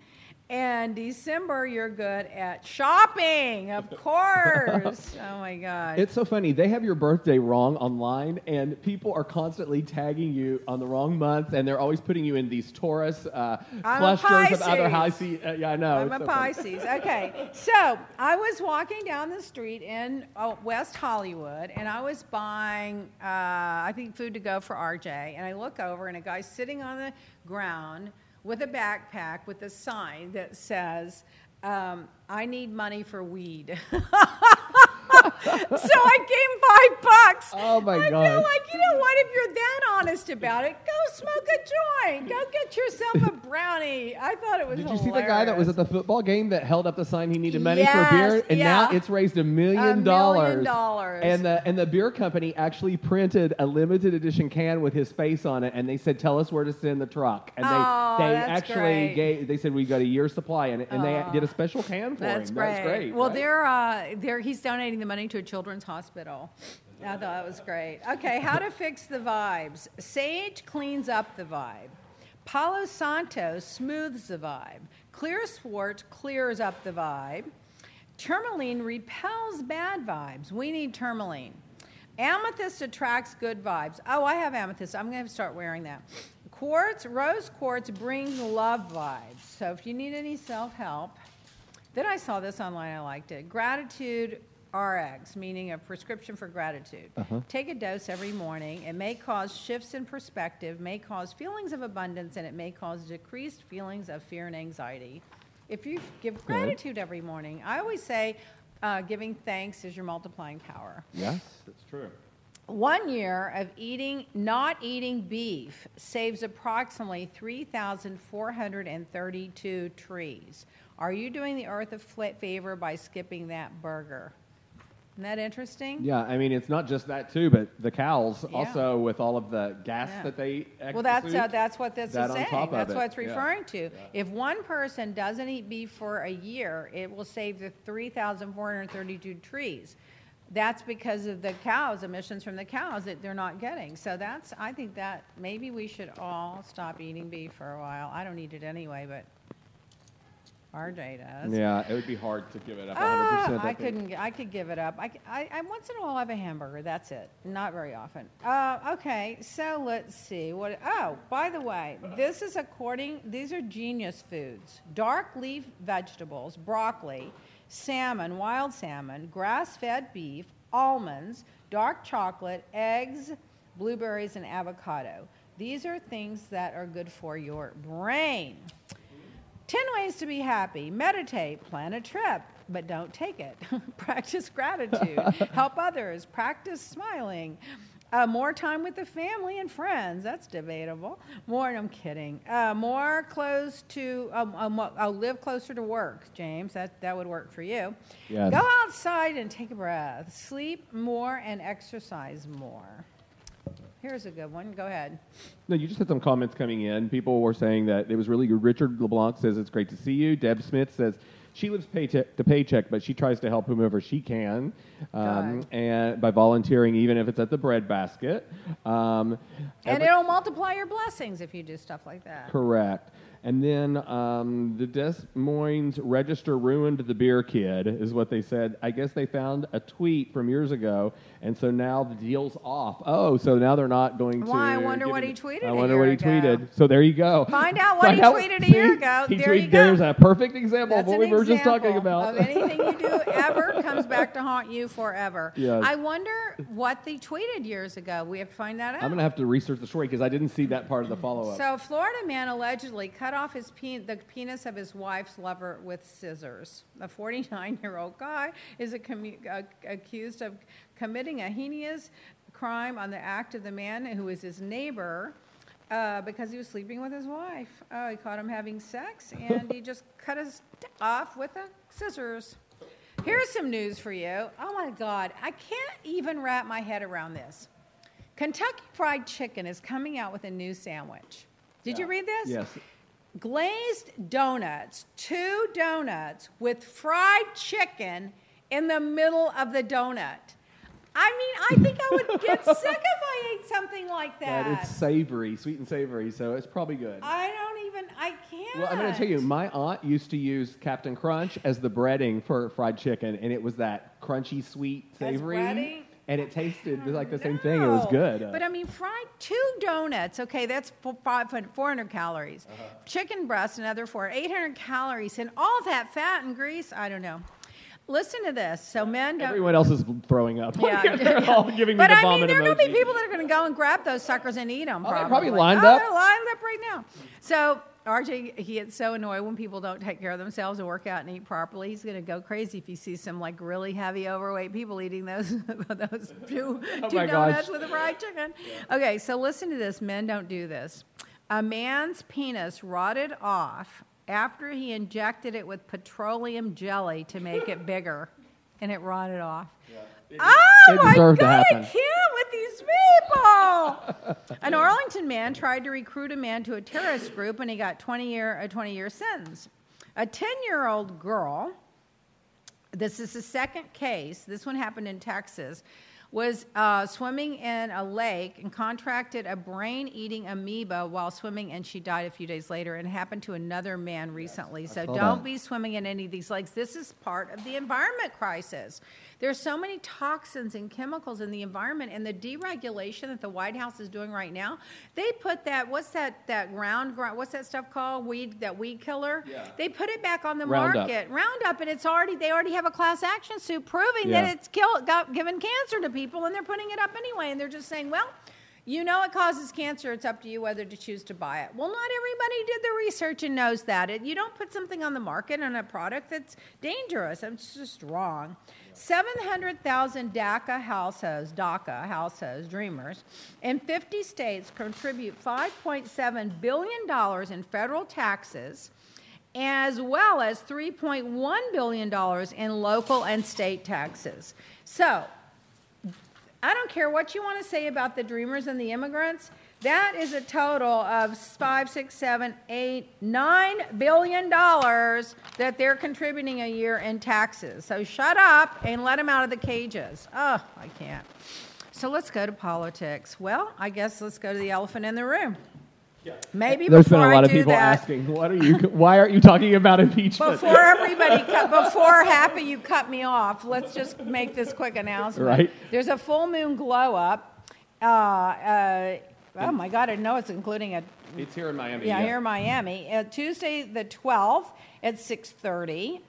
Speaker 2: And December, you're good at shopping, of [laughs] course. oh my God.
Speaker 1: It's so funny. They have your birthday wrong online, and people are constantly tagging you on the wrong month, and they're always putting you in these Taurus uh, clusters of other high
Speaker 2: Pisces.
Speaker 1: Uh, yeah, I know.
Speaker 2: I'm a
Speaker 1: so funny.
Speaker 2: Pisces. Okay, so I was walking down the street in uh, West Hollywood, and I was buying, uh, I think, food to go for RJ. And I look over, and a guy's sitting on the ground with a backpack with a sign that says, um, "I need money for weed." [laughs] so I gave him five bucks.
Speaker 1: Oh, my god.
Speaker 2: I feel like you know what? If you're that honest about it, go smoke a joint. Go get yourself a brownie. I thought it was.
Speaker 1: Did you see the guy that was at the football game that held up the sign he needed money for beer,
Speaker 2: Yes,
Speaker 1: and now it's raised a
Speaker 2: A
Speaker 1: million dollars.
Speaker 2: dollars.
Speaker 1: And the and the beer company actually printed a limited edition can with his face on it, and they said, "Tell us where to send the truck." And they
Speaker 2: Oh,
Speaker 1: they actually
Speaker 2: great.
Speaker 1: gave. They said we got a year's supply, and, and they did a special can for
Speaker 2: That's
Speaker 1: him.
Speaker 2: great.
Speaker 1: That's great.
Speaker 2: Well,
Speaker 1: right?
Speaker 2: they're, uh, they're, he's donating the money to a children's hospital. I thought that was great. Okay, how to fix the vibes. Sage cleans up the vibe. Palo Santo smooths the vibe. Clear Swart clears up the vibe. Tourmaline repels bad vibes. We need tourmaline. Amethyst attracts good vibes. Oh, I have amethyst. I'm going to start wearing that. Quartz, rose quartz brings love vibes. So if you need any self help, then I saw this online. I liked it. Gratitude RX, meaning a prescription for gratitude. Take a dose every morning. It may cause shifts in perspective, may cause feelings of abundance, and it may cause decreased feelings of fear and anxiety. If you give gratitude every morning, I always say uh, giving thanks is your multiplying power.
Speaker 1: yes, that's true.
Speaker 2: One year of eating, not eating beef saves approximately 3,432 trees. Are you doing the earth a favor by skipping that burger? Isn't that interesting?
Speaker 1: Yeah, I mean it's not just that too, but the cows
Speaker 2: Yeah.
Speaker 1: also with all of the gas
Speaker 2: Yeah.
Speaker 1: that they.
Speaker 2: Well, that's uh, that's what this
Speaker 1: that
Speaker 2: is saying. That's
Speaker 1: it.
Speaker 2: what it's
Speaker 1: Yeah.
Speaker 2: referring to. If one person doesn't eat beef for a year, it will save the 3,432 trees. That's because of the cows, emissions from the cows that they're not getting. So that's, I think that maybe we should all stop eating beef for a while. I don't eat it anyway, but RJ does.
Speaker 1: Yeah, it would be hard to give it up 100%.
Speaker 2: Ah,
Speaker 1: I,
Speaker 2: I couldn't. I could give it up. I, I, once in a while I have a hamburger. That's it. Not very often. Uh, okay, so let's see. What? Oh, by the way, this is according. These are genius foods: dark leaf vegetables, broccoli, salmon, wild salmon, grass-fed beef, almonds, dark chocolate, eggs, blueberries, and avocado. These are things that are good for your brain. 10 ways to be happy. Meditate, plan a trip, but don't take it. [laughs] Practice gratitude. [laughs] Help others. Practice smiling. Uh, more time with the family and friends. That's debatable. More, I'm kidding. Uh, more close to, um, um, uh, live closer to work, James. That, that would work for you.
Speaker 1: Yes.
Speaker 2: Go outside and take a breath. Sleep more and exercise more. Here's a good one. Go ahead.
Speaker 1: No, you just had some comments coming in. People were saying that it was really good. Richard LeBlanc says it's great to see you. Deb Smith says she lives paycheck to paycheck, but she tries to help whomever she can. um, and by volunteering, even if it's at the breadbasket. Um,
Speaker 2: And
Speaker 1: every-
Speaker 2: it'll multiply your blessings if you do stuff like that.
Speaker 1: Correct. And then um, the Des Moines Register ruined the beer kid, is what they said. I guess they found a tweet from years ago, and so now the deal's off. Oh, so now they're not going to.
Speaker 2: Why? I wonder what he tweeted
Speaker 1: I wonder what he
Speaker 2: ago.
Speaker 1: tweeted. So there you go.
Speaker 2: Find out what he
Speaker 1: Find
Speaker 2: tweeted a [laughs] year ago.
Speaker 1: He
Speaker 2: There you
Speaker 1: tweeted-
Speaker 2: go.
Speaker 1: There's a perfect example
Speaker 2: That's
Speaker 1: of what we were just talking about.
Speaker 2: Of anything you do [laughs] ever comes back to haunt you forever. [laughs]
Speaker 1: Yes.
Speaker 2: I wonder what they tweeted years ago. We have to find that out.
Speaker 1: I'm going to have to research the story because I didn't see that part of the follow up.
Speaker 2: So, a Florida man allegedly cut off his pe- the penis of his wife's lover with scissors. A 49 year old guy is a commu- uh, accused of committing a heinous crime on the act of the man who is his neighbor. Uh, because he was sleeping with his wife. Oh, he caught him having sex, and he just [laughs] cut his dick off with the scissors. Here's some news for you. Oh my God, I can't even wrap my head around this. Kentucky Fried Chicken is coming out with a new sandwich. Did you read this?
Speaker 1: yes.
Speaker 2: Glazed donuts, two donuts with fried chicken in the middle of the donut. I mean, I think I would get [laughs] sick if I ate something like that.
Speaker 1: It's savory, sweet and savory, so it's probably good.
Speaker 2: I don't even, I can't.
Speaker 1: Well, I'm going to tell you, my aunt used to use Captain Crunch as the breading for fried chicken, and it was that crunchy, sweet, savory.
Speaker 2: breading?
Speaker 1: And it tasted like the same thing. It was good.
Speaker 2: But I mean, fried two donuts. Okay, that's five- 400 calories.
Speaker 1: Uh-huh.
Speaker 2: Chicken breast, another four, 800 calories, and all that fat and grease. I don't know. Listen to this. So men don't.
Speaker 1: Everyone else is throwing up.
Speaker 2: Yeah, [laughs]
Speaker 1: They're all giving
Speaker 2: but
Speaker 1: me the
Speaker 2: I mean,
Speaker 1: vomit
Speaker 2: there are going to be
Speaker 1: emoji.
Speaker 2: people that are going to go and grab those suckers and eat them.
Speaker 1: Oh, they're
Speaker 2: probably,
Speaker 1: probably lined
Speaker 2: oh,
Speaker 1: up.
Speaker 2: They're lined up right now. So RJ, he gets so annoyed when people don't take care of themselves and work out and eat properly. He's going to go crazy if he sees some like really heavy, overweight people eating those [laughs] those two,
Speaker 1: Oh
Speaker 2: two
Speaker 1: my
Speaker 2: donuts
Speaker 1: gosh.
Speaker 2: with a fried chicken. Okay, so listen to this. Men don't do this. A man's penis rotted off after he injected it with petroleum jelly to make it bigger, and it rotted off. Oh
Speaker 1: it
Speaker 2: my
Speaker 1: deserved to
Speaker 2: God! I
Speaker 1: happen.
Speaker 2: can't with these people. An Arlington man tried to recruit a man to a terrorist group, and he got 20 year a 20 year sentence. A 10 year old girl. This is the second case. This one happened in Texas. Was uh, swimming in a lake and contracted a brain eating amoeba while swimming, and she died a few days later. And it happened to another man recently. So don't be swimming in any of these lakes. This is part of the environment crisis. There's so many toxins and chemicals in the environment, and the deregulation that the White House is doing right now. They put that what's that that ground ground what's that stuff called weed that weed killer? Yeah. They put it back on the
Speaker 1: Roundup.
Speaker 2: market. Roundup, and it's already they already have a class action suit proving
Speaker 1: Yeah.
Speaker 2: that it's killed got given cancer to people, and they're putting it up anyway, and they're just saying, well. You know it causes cancer. It's up to you whether to choose to buy it. Well, not everybody did the research and knows that. It, you don't put something on the market on a product that's dangerous. It's just wrong. 700,000 DACA households, DACA households, dreamers, in 50 states contribute $5.7 billion in federal taxes as well as $3.1 billion in local and state taxes. So, I don't care what you want to say about the dreamers and the immigrants. That is a total of five, six, seven, eight, nine billion dollars that they're contributing a year in taxes. So shut up and let them out of the cages. Oh, I can't. So let's go to politics. Well, I guess let's go to the elephant in the room. Maybe
Speaker 1: There's been
Speaker 2: before
Speaker 1: a lot
Speaker 2: I
Speaker 1: of
Speaker 2: do
Speaker 1: people
Speaker 2: that,
Speaker 1: asking, "What are you? Why aren't you talking about impeachment?"
Speaker 2: before everybody [laughs] cut, before half of you cut me off, let's just make this quick announcement.
Speaker 1: Right.
Speaker 2: There's a full moon glow up. Uh, uh, oh my God! I know it's including a
Speaker 1: it's here in Miami.
Speaker 2: yeah, here in Miami. Uh, Tuesday the 12th at 6:30,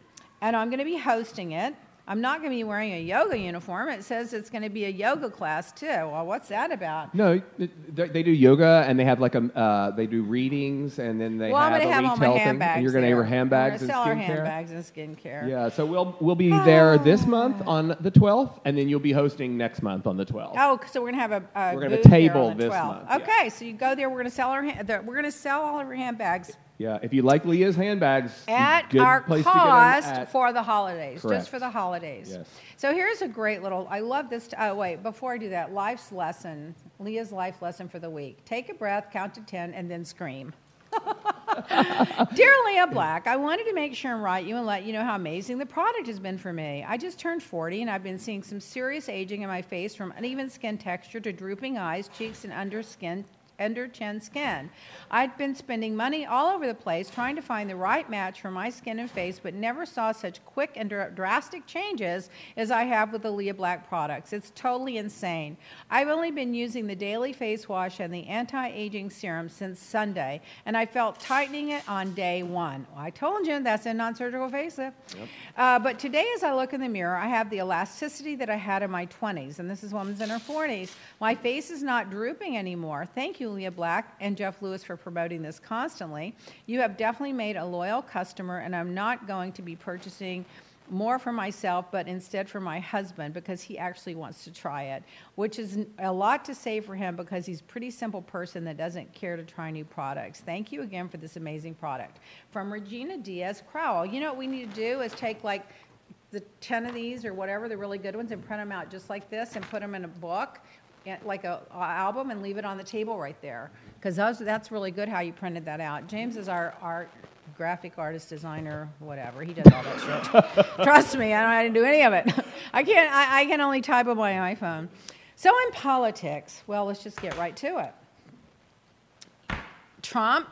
Speaker 2: and I'm going to be hosting it. I'm not going to be wearing a yoga uniform. It says it's going to be a yoga class too. Well, what's that about?
Speaker 1: No, they they do yoga and they have like a uh, they do readings and then they
Speaker 2: well, I'm
Speaker 1: have
Speaker 2: going to
Speaker 1: a
Speaker 2: have all my
Speaker 1: thing.
Speaker 2: handbags.
Speaker 1: And you're going to have your handbags and
Speaker 2: gonna sell our
Speaker 1: skincare.
Speaker 2: handbags and skincare.
Speaker 1: Yeah, so we'll we'll be there this month on the 12th, and then you'll be hosting next month on the 12th.
Speaker 2: Oh, so we're gonna have a, a
Speaker 1: We're gonna have a table this
Speaker 2: 12th.
Speaker 1: month,
Speaker 2: Okay, so you go there. We're gonna sell our hand, we're gonna sell all of our handbags
Speaker 1: Yeah, if you like Leah's handbags,
Speaker 2: at
Speaker 1: good
Speaker 2: our
Speaker 1: place to get 'em
Speaker 2: cost
Speaker 1: at.
Speaker 2: for the holidays,
Speaker 1: Correct.
Speaker 2: just for the holidays.
Speaker 1: Yes.
Speaker 2: So here's a great little. I love this. T- oh wait, before I do that, life's lesson. Leah's life lesson for the week: take a breath, count to ten, and then scream. [laughs] Dear Leah Black, I wanted to make sure and write you and let you know how amazing the product has been for me. I just turned 40 and I've been seeing some serious aging in my face from uneven skin texture to drooping eyes, cheeks, and under skin under chin skin. I'd been spending money all over the place trying to find the right match for my skin and face, but never saw such quick and drastic changes as I have with the Leah Black products. It's totally insane. I've only been using the daily face wash and the anti aging serum since Sunday, and I felt tightening it on day one. Well, I told you that's a non surgical facelift. Yep. Uh, but today, as I look in the mirror, I have the elasticity that I had in my 20s, and this is woman's in her 40s. My face is not drooping anymore. Thank you, Leah Black and Jeff Lewis, for promoting this constantly. You have definitely made a loyal customer, and I'm not going to be purchasing more for myself, but instead for my husband because he actually wants to try it, which is a lot to say for him because he's a pretty simple person that doesn't care to try new products. Thank you again for this amazing product. From Regina Diaz Crowell. You know what we need to do is take like the 10 of these or whatever, the really good ones, and print them out just like this and put them in a book like a, a, album and leave it on the table right there because that's really good how you printed that out. James is our art graphic artist, designer, whatever. He does all that shit. [laughs] Trust me, I, don't, I didn't do any of it. [laughs] I can't. I, I can only type on my iPhone. So in politics, well, let's just get right to it. Trump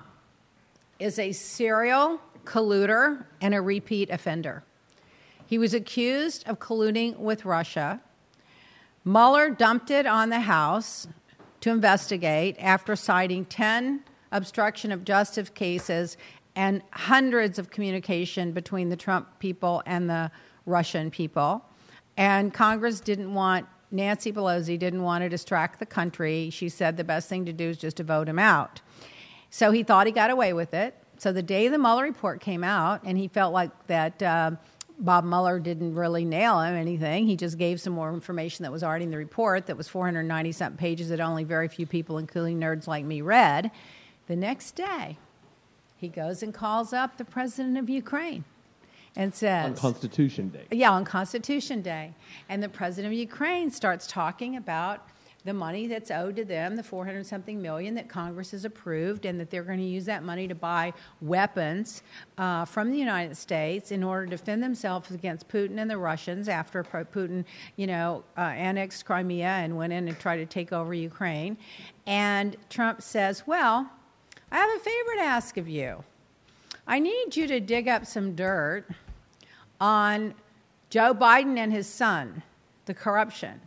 Speaker 2: is a serial colluder and a repeat offender. He was accused of colluding with Russia Mueller dumped it on the House to investigate after citing 10 obstruction of justice cases and hundreds of communication between the Trump people and the Russian people. And Congress didn't want, Nancy Pelosi didn't want to distract the country. She said the best thing to do is just to vote him out. So he thought he got away with it. So the day the Mueller report came out, and he felt like that. Uh, Bob Mueller didn't really nail him anything. He just gave some more information that was already in the report that was 490 something pages that only very few people, including nerds like me, read. The next day, he goes and calls up the president of Ukraine and says
Speaker 1: on Constitution Day.
Speaker 2: Yeah, on Constitution Day. And the president of Ukraine starts talking about the money that's owed to them, the 400 something million that Congress has approved, and that they're going to use that money to buy weapons uh, from the United States in order to defend themselves against Putin and the Russians after Putin, you know, uh, annexed Crimea and went in and tried to take over Ukraine. And Trump says, Well, I have a favor to ask of you. I need you to dig up some dirt on Joe Biden and his son, the corruption.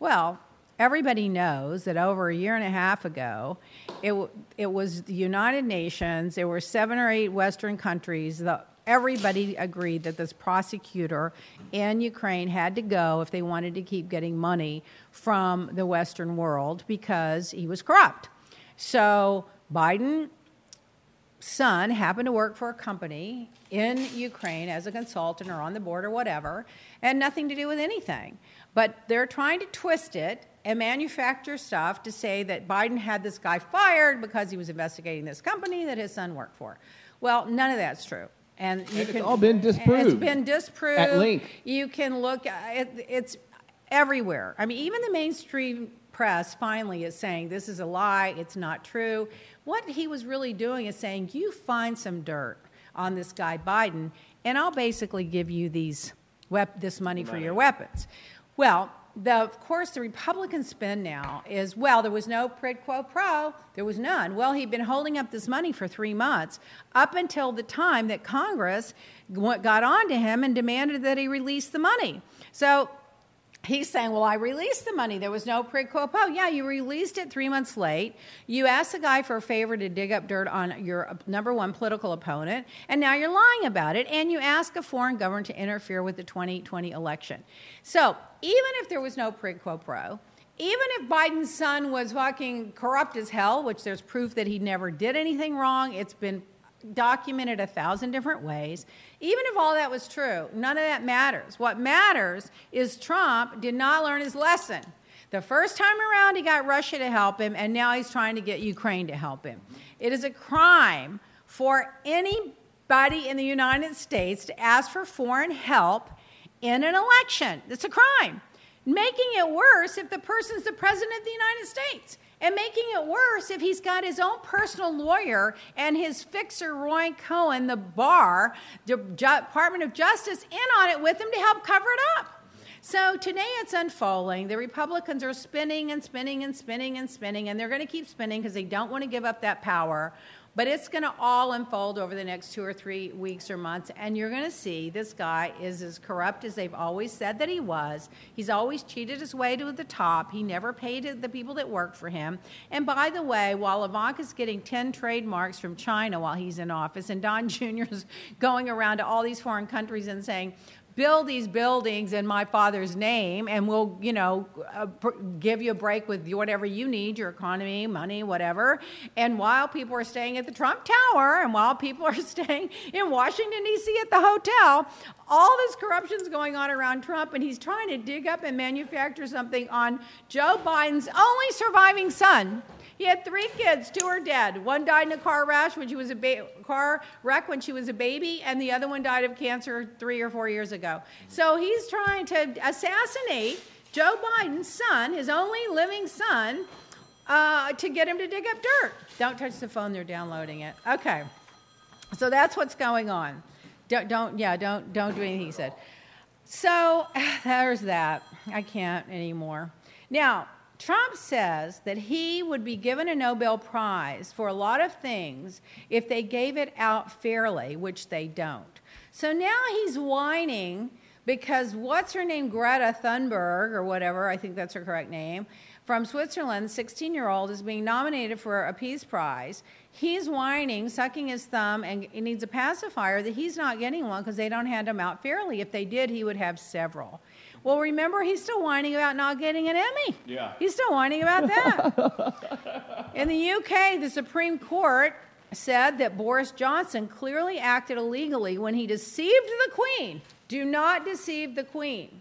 Speaker 2: Well, everybody knows that over a year and a half ago, it, it was the United Nations, there were seven or eight Western countries, the, everybody agreed that this prosecutor in Ukraine had to go if they wanted to keep getting money from the Western world because he was corrupt. So Biden's son happened to work for a company in Ukraine as a consultant or on the board or whatever, and nothing to do with anything. But they're trying to twist it and manufacture stuff to say that Biden had this guy fired because he was investigating this company that his son worked for. Well, none of that's true. And,
Speaker 1: you and can, it's all been disproved.
Speaker 2: It's been disproved.
Speaker 1: At length.
Speaker 2: You can look, uh, it, it's everywhere. I mean, even the mainstream press finally is saying this is a lie, it's not true. What he was really doing is saying, you find some dirt on this guy Biden, and I'll basically give you these wep- this money, money for your weapons. Well, the, of course, the Republican spin now is well, there was no quid quo, pro. there was none. Well, he'd been holding up this money for three months up until the time that Congress got on to him and demanded that he release the money. So he's saying, Well, I released the money. There was no quid pro quo. Oh, yeah, you released it three months late. You asked the guy for a favor to dig up dirt on your uh, number one political opponent, and now you're lying about it. And you ask a foreign government to interfere with the 2020 election. So even if there was no quid pro even if Biden's son was fucking corrupt as hell, which there's proof that he never did anything wrong, it's been documented a thousand different ways. Even if all that was true, none of that matters. What matters is Trump did not learn his lesson. The first time around, he got Russia to help him, and now he's trying to get Ukraine to help him. It is a crime for anybody in the United States to ask for foreign help in an election. It's a crime. making it worse if the person's the president of the United States. And making it worse if he's got his own personal lawyer and his fixer, Roy Cohn, the Barr, the Department of Justice, in on it with him to help cover it up. So today it's unfolding. The Republicans are spinning and spinning and spinning and spinning, and they're going to keep spinning because they don't want to give up that power. But it's going to all unfold over the next two or three weeks or months, and you're going to see this guy is as corrupt as they've always said that he was. He's always cheated his way to the top. He never paid the people that worked for him. And by the way, while Ivanka's getting 10 trademarks from China while he's in office, and Don [laughs] Jr. is going around to all these foreign countries and saying, build these buildings in my father's name and we'll you know uh, give you a break with whatever you need your economy money whatever. And while people are staying at the trump tower and while people are [laughs] staying in washington d.c at the hotel all this corruption is going on around trump and he's trying to dig up and manufacture something on joe biden's only surviving son he had three kids. Two are dead. One died in a car crash when she was a ba- car wreck when she was a baby, and the other one died of cancer three or four years ago. So he's trying to assassinate Joe Biden's son, his only living son, uh, to get him to dig up dirt. Don't touch the phone; they're downloading it. Okay. So that's what's going on. Don't, don't yeah, don't don't do anything he said. So [sighs] there's that. I can't anymore. Now, Trump says that he would be given a Nobel Prize for a lot of things if they gave it out fairly, which they don't. So now he's whining because what's her name, Greta Thunberg, or whatever, I think that's her correct name, from Switzerland, 16 year old, is being nominated for a Peace Prize. He's whining, sucking his thumb, and he needs a pacifier that he's not getting one because they don't hand them out fairly. If they did, he would have several. Well, remember, he's still whining about not getting an Emmy.
Speaker 1: Yeah.
Speaker 2: He's still whining about that. [laughs] In the UK, the Supreme Court said that Boris Johnson clearly acted illegally when he deceived the Queen. Do not deceive the Queen.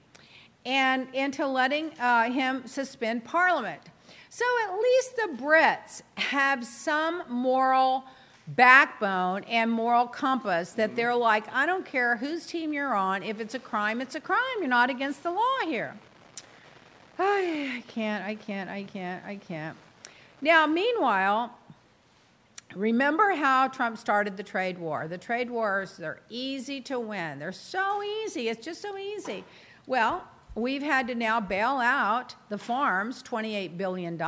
Speaker 2: And into letting uh, him suspend Parliament. So at least the Brits have some moral backbone and moral compass that mm-hmm. they're like, I don't care whose team you're on. If it's a crime, it's a crime. You're not against the law here. I can't, I can't, I can't, I can't. Now, meanwhile, remember how Trump started the trade war. The trade wars, they're easy to win. They're so easy. It's just so easy. Well, we've had to now bail out the farms $28 billion.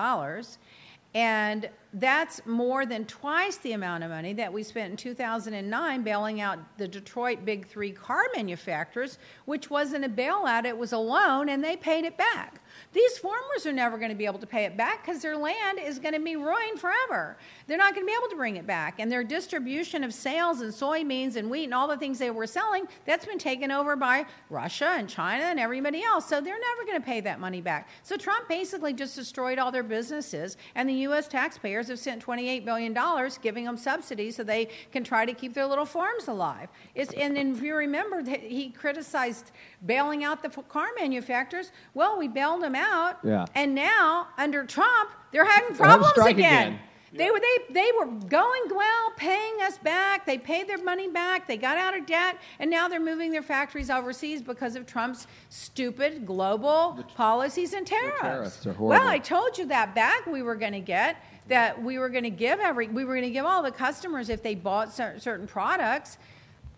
Speaker 2: And that's more than twice the amount of money that we spent in 2009 bailing out the Detroit Big Three car manufacturers, which wasn't a bailout, it was a loan, and they paid it back. These farmers are never going to be able to pay it back because their land is going to be ruined forever. They're not going to be able to bring it back. And their distribution of sales and soybeans and wheat and all the things they were selling, that's been taken over by Russia and China and everybody else. So they're never going to pay that money back. So Trump basically just destroyed all their businesses, and the U.S. taxpayers have sent $28 billion giving them subsidies so they can try to keep their little farms alive. It's, and if you remember, he criticized bailing out the car manufacturers. Well, we bailed them out.
Speaker 1: Yeah.
Speaker 2: And now, under Trump, they're having problems again.
Speaker 1: again.
Speaker 2: They were they they were going well, paying us back. They paid their money back. They got out of debt, and now they're moving their factories overseas because of Trump's stupid global policies and tariffs.
Speaker 1: tariffs are
Speaker 2: well. I told you that back we were going to get that we were going to give every we were going to give all the customers if they bought cer- certain products.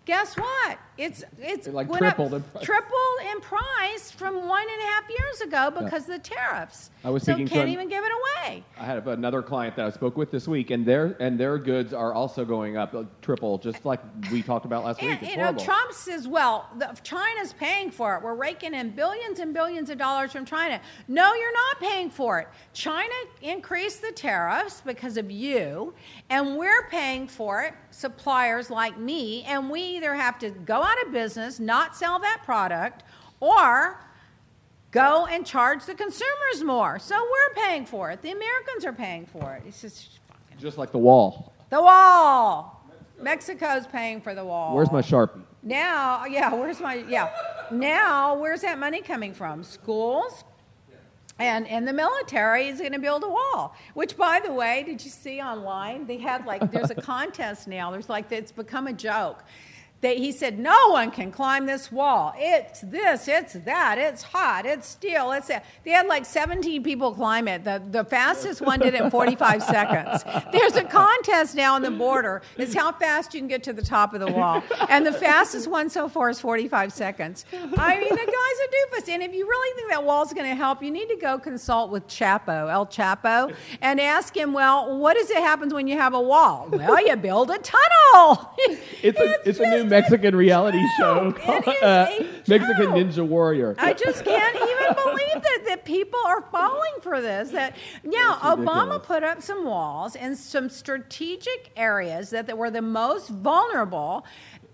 Speaker 2: Guess what? It's it's
Speaker 1: It, like,
Speaker 2: went up-
Speaker 1: tripled in price.
Speaker 2: tripled in price from one and a half years ago because of the tariffs.
Speaker 1: I was
Speaker 2: so
Speaker 1: speaking
Speaker 2: can't
Speaker 1: an-
Speaker 2: even give it away.
Speaker 1: I had another client that I spoke with this week, and their and their goods are also going up uh, triple, just like we talked about last week. It's
Speaker 2: you know,
Speaker 1: horrible.
Speaker 2: Trump says, well, the, China's paying for it. We're raking in billions and billions of dollars from China. No, you're not paying for it. China increased the tariffs because of you, and we're paying for it, suppliers like me, and we either have to go out of business, not sell that product, or go and charge the consumers more. So we're paying for it. The Americans are paying for it. It's just fucking.
Speaker 1: just like the wall.
Speaker 2: The wall! Mexico's paying for the wall.
Speaker 1: Where's my sharpie?
Speaker 2: Now, yeah, where's my, yeah. Now, where's that money coming from? Schools? And, and the military is going to build a wall. Which, by the way, did you see online? They had like, there's a [laughs] contest now. There's like, it's become a joke. They, he said, No one can climb this wall. It's this, it's that, it's hot, it's steel, it's that. They had like 17 people climb it. The, the fastest one did it in 45 seconds. There's a contest now on the border. It's how fast you can get to the top of the wall. And the fastest one so far is 45 seconds. I mean, the guy's a doofus. And if you really think that wall's going to help, you need to go consult with Chapo, El Chapo, and ask him, Well, what does it happen when you have a wall? Well, you build a tunnel. [laughs]
Speaker 1: It's a, it's a new Mexican reality [laughs] show called uh, Mexican. Ninja Warrior.
Speaker 2: I just can't even believe that, that people are falling for this. That
Speaker 1: now
Speaker 2: Obama put up some walls in some strategic areas that, that were the most vulnerable,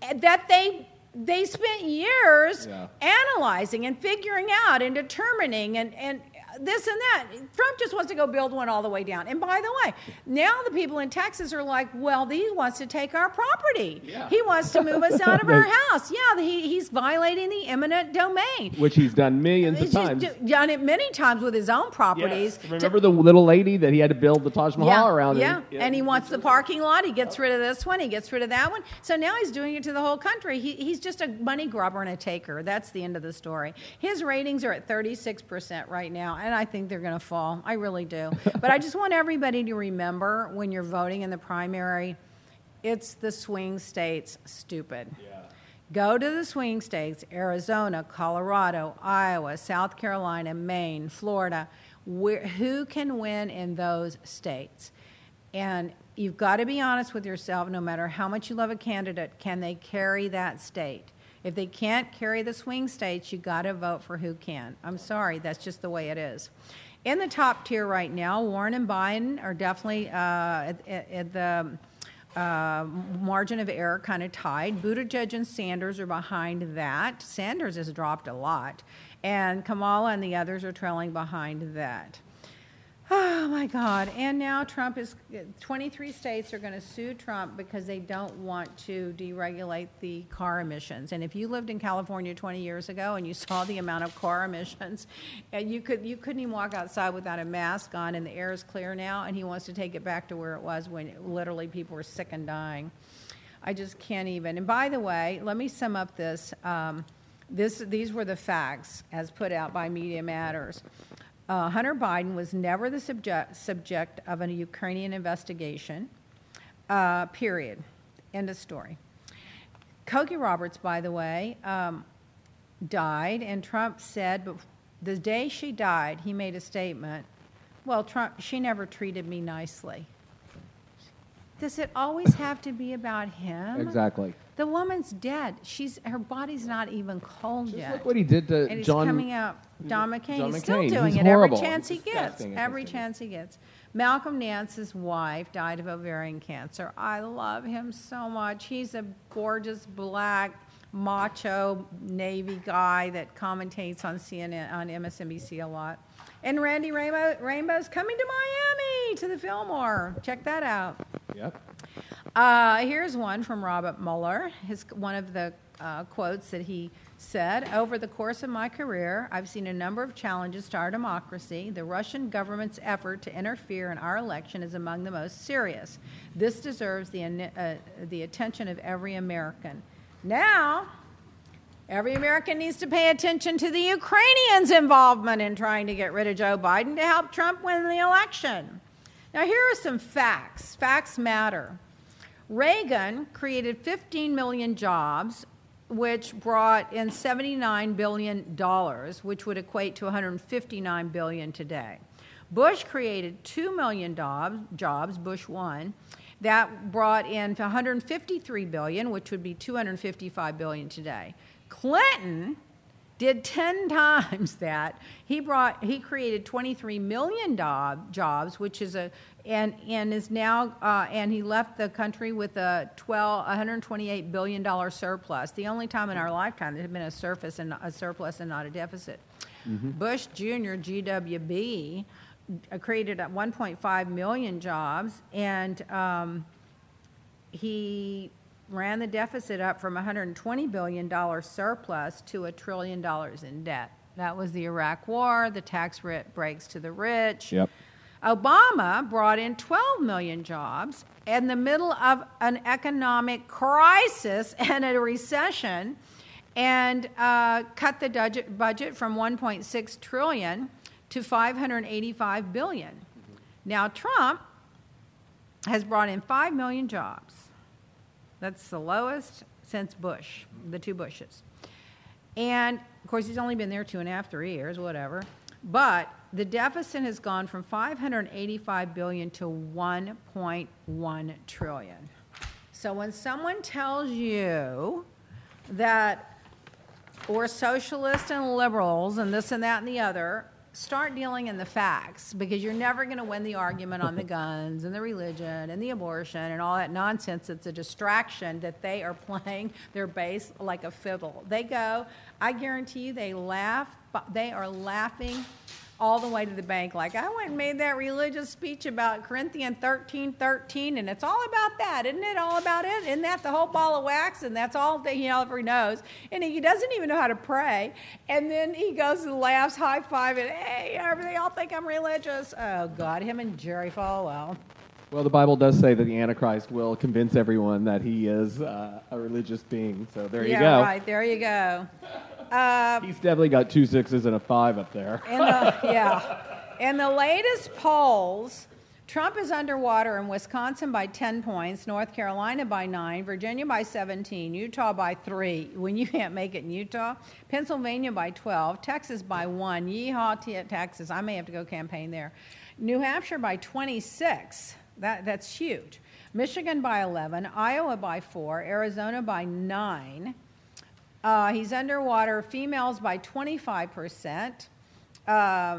Speaker 2: eh, that they they spent years
Speaker 1: Yeah.
Speaker 2: analyzing and figuring out and determining and and this and that. Trump just wants to go build one all the way down. And by the way, now the people in Texas are like, well, he wants to take our property.
Speaker 1: Yeah.
Speaker 2: He wants to move us out of our [laughs] house. Yeah, he, he's violating the eminent domain.
Speaker 1: which he's done millions of
Speaker 2: He's just
Speaker 1: times.
Speaker 2: d- done it many times with his own properties.
Speaker 1: Yes.
Speaker 2: to-
Speaker 1: Remember the little lady that he had to build the Taj Mahal
Speaker 2: yeah,
Speaker 1: around?
Speaker 2: yeah.
Speaker 1: and-
Speaker 2: and he wants the parking lot. He gets rid of this one. He gets rid of that one. So now he's doing it to the whole country. He, he's just a money grubber and a taker. That's the end of the story. His ratings are at 36% right now, and I think they're going to fall. I really do. [laughs] but I just want everybody to remember when you're voting in the primary, it's the swing states, stupid. Yeah. Go to the swing states Arizona, Colorado, Iowa, South Carolina, Maine, Florida. Where, who can win in those states? And you've got to be honest with yourself no matter how much you love a candidate, can they carry that state? If they can't carry the swing states, you got to vote for who can. I'm sorry, that's just the way it is. In the top tier right now, Warren and Biden are definitely uh, at, at, the uh, margin of error kind of tied. Buttigieg and Sanders are behind that. Sanders has dropped a lot, and Kamala and the others are trailing behind that. Oh my God. And now Trump is, 23 states are going to sue Trump because they don't want to deregulate the car emissions. And if you lived in California 20 years ago and you saw the amount of car emissions, and you, could, you couldn't even walk outside without a mask on, and the air is clear now, and he wants to take it back to where it was when literally people were sick and dying. I just can't even. And by the way, let me sum up this. Um, this these were the facts as put out by Media Matters. Uh, Hunter Biden was never the subject, subject of a Ukrainian investigation, uh, period. End of story. Cokie Roberts, by the way, um, died, and Trump said, but the day she died, he made a statement. Well, Trump, she never treated me nicely. Does it always [laughs] have to be about him?
Speaker 1: Exactly.
Speaker 2: The woman's dead. She's her body's not even cold
Speaker 1: Just
Speaker 2: yet.
Speaker 1: look what he did to
Speaker 2: and he's
Speaker 1: John.
Speaker 2: coming out. Don McCain.
Speaker 1: John
Speaker 2: he's still
Speaker 1: McCain.
Speaker 2: doing
Speaker 1: He's
Speaker 2: it
Speaker 1: horrible.
Speaker 2: every chance he gets.
Speaker 1: disgusting.
Speaker 2: Every chance he gets. Malcolm Nance's wife died of ovarian cancer. I love him so much. He's a gorgeous black macho Navy guy that commentates on CNN on MSNBC a lot. And Randy Rainbow, Rainbow's coming to Miami to the Fillmore. Check that out.
Speaker 1: Yep.
Speaker 2: Uh, here's one from Robert Mueller. His, one of the uh, quotes that he said Over the course of my career, I've seen a number of challenges to our democracy. The Russian government's effort to interfere in our election is among the most serious. This deserves the, uh, the attention of every American. Now, Every American needs to pay attention to the Ukrainians' involvement in trying to get rid of Joe Biden to help Trump win the election. Now, here are some facts. Facts matter. Reagan created 15 million jobs, which brought in $79 billion, which would equate to 159 billion today. Bush created 2 million jobs, Bush 1. That brought in 153 billion, which would be 255 billion today. Clinton did 10 [laughs] times that. He brought he created 23 million job, jobs, which is a and and is now uh, and he left the country with a 12 128 billion dollar surplus. The only time in our lifetime there had been a surplus and a surplus and not a deficit. Bush Jr. GWB uh, created 1.5 million jobs and um, he ran the deficit up from $120 billion surplus to a trillion dollars in debt. That was the Iraq War, the tax breaks to the rich.
Speaker 1: Yep.
Speaker 2: Obama brought in 12 million jobs in the middle of an economic crisis [laughs] and a recession and uh, cut the budget, from 1.6 trillion to 585 billion. Now Trump has brought in 5 million jobs. That's the lowest since Bush, the two Bushes. And of course, he's only been there two and a half, three years, whatever. But the deficit has gone from 585 billion to 1.1 trillion. So when someone tells you that we're socialists and liberals and this and that and the other, start dealing in the facts because you're never going to win the argument on the [laughs] guns and the religion and the abortion and all that nonsense. It's a distraction that they are playing [laughs] their bass like a fiddle. They go, I guarantee you, they laugh, they are laughing all the way to the bank. Like, I went and made that religious speech about Corinthians 13 13, and it's all about that. Isn't it all about it? Isn't that the whole ball of wax? And that's all that he ever knows. And he doesn't even know how to pray. And then he goes and laughs, high five, and hey, they all think I'm religious. Oh, God, him and Jerry Falwell.
Speaker 1: Well, the Bible does say that the Antichrist will convince everyone that he is uh, a religious being. So there
Speaker 2: yeah,
Speaker 1: you go.
Speaker 2: Yeah, right. There you go. Uh,
Speaker 1: He's definitely got two sixes and a five up there.
Speaker 2: In the, [laughs] yeah. In the latest polls, Trump is underwater in Wisconsin by 10 points, North Carolina by 9, Virginia by 17, Utah by 3. When you can't make it in Utah, Pennsylvania by 12, Texas by 1. Yeehaw, Texas. I may have to go campaign there. New Hampshire by 26. That, that's huge. Michigan by 11, Iowa by 4, Arizona by 9. Uh, he's underwater, females by 25%. Uh,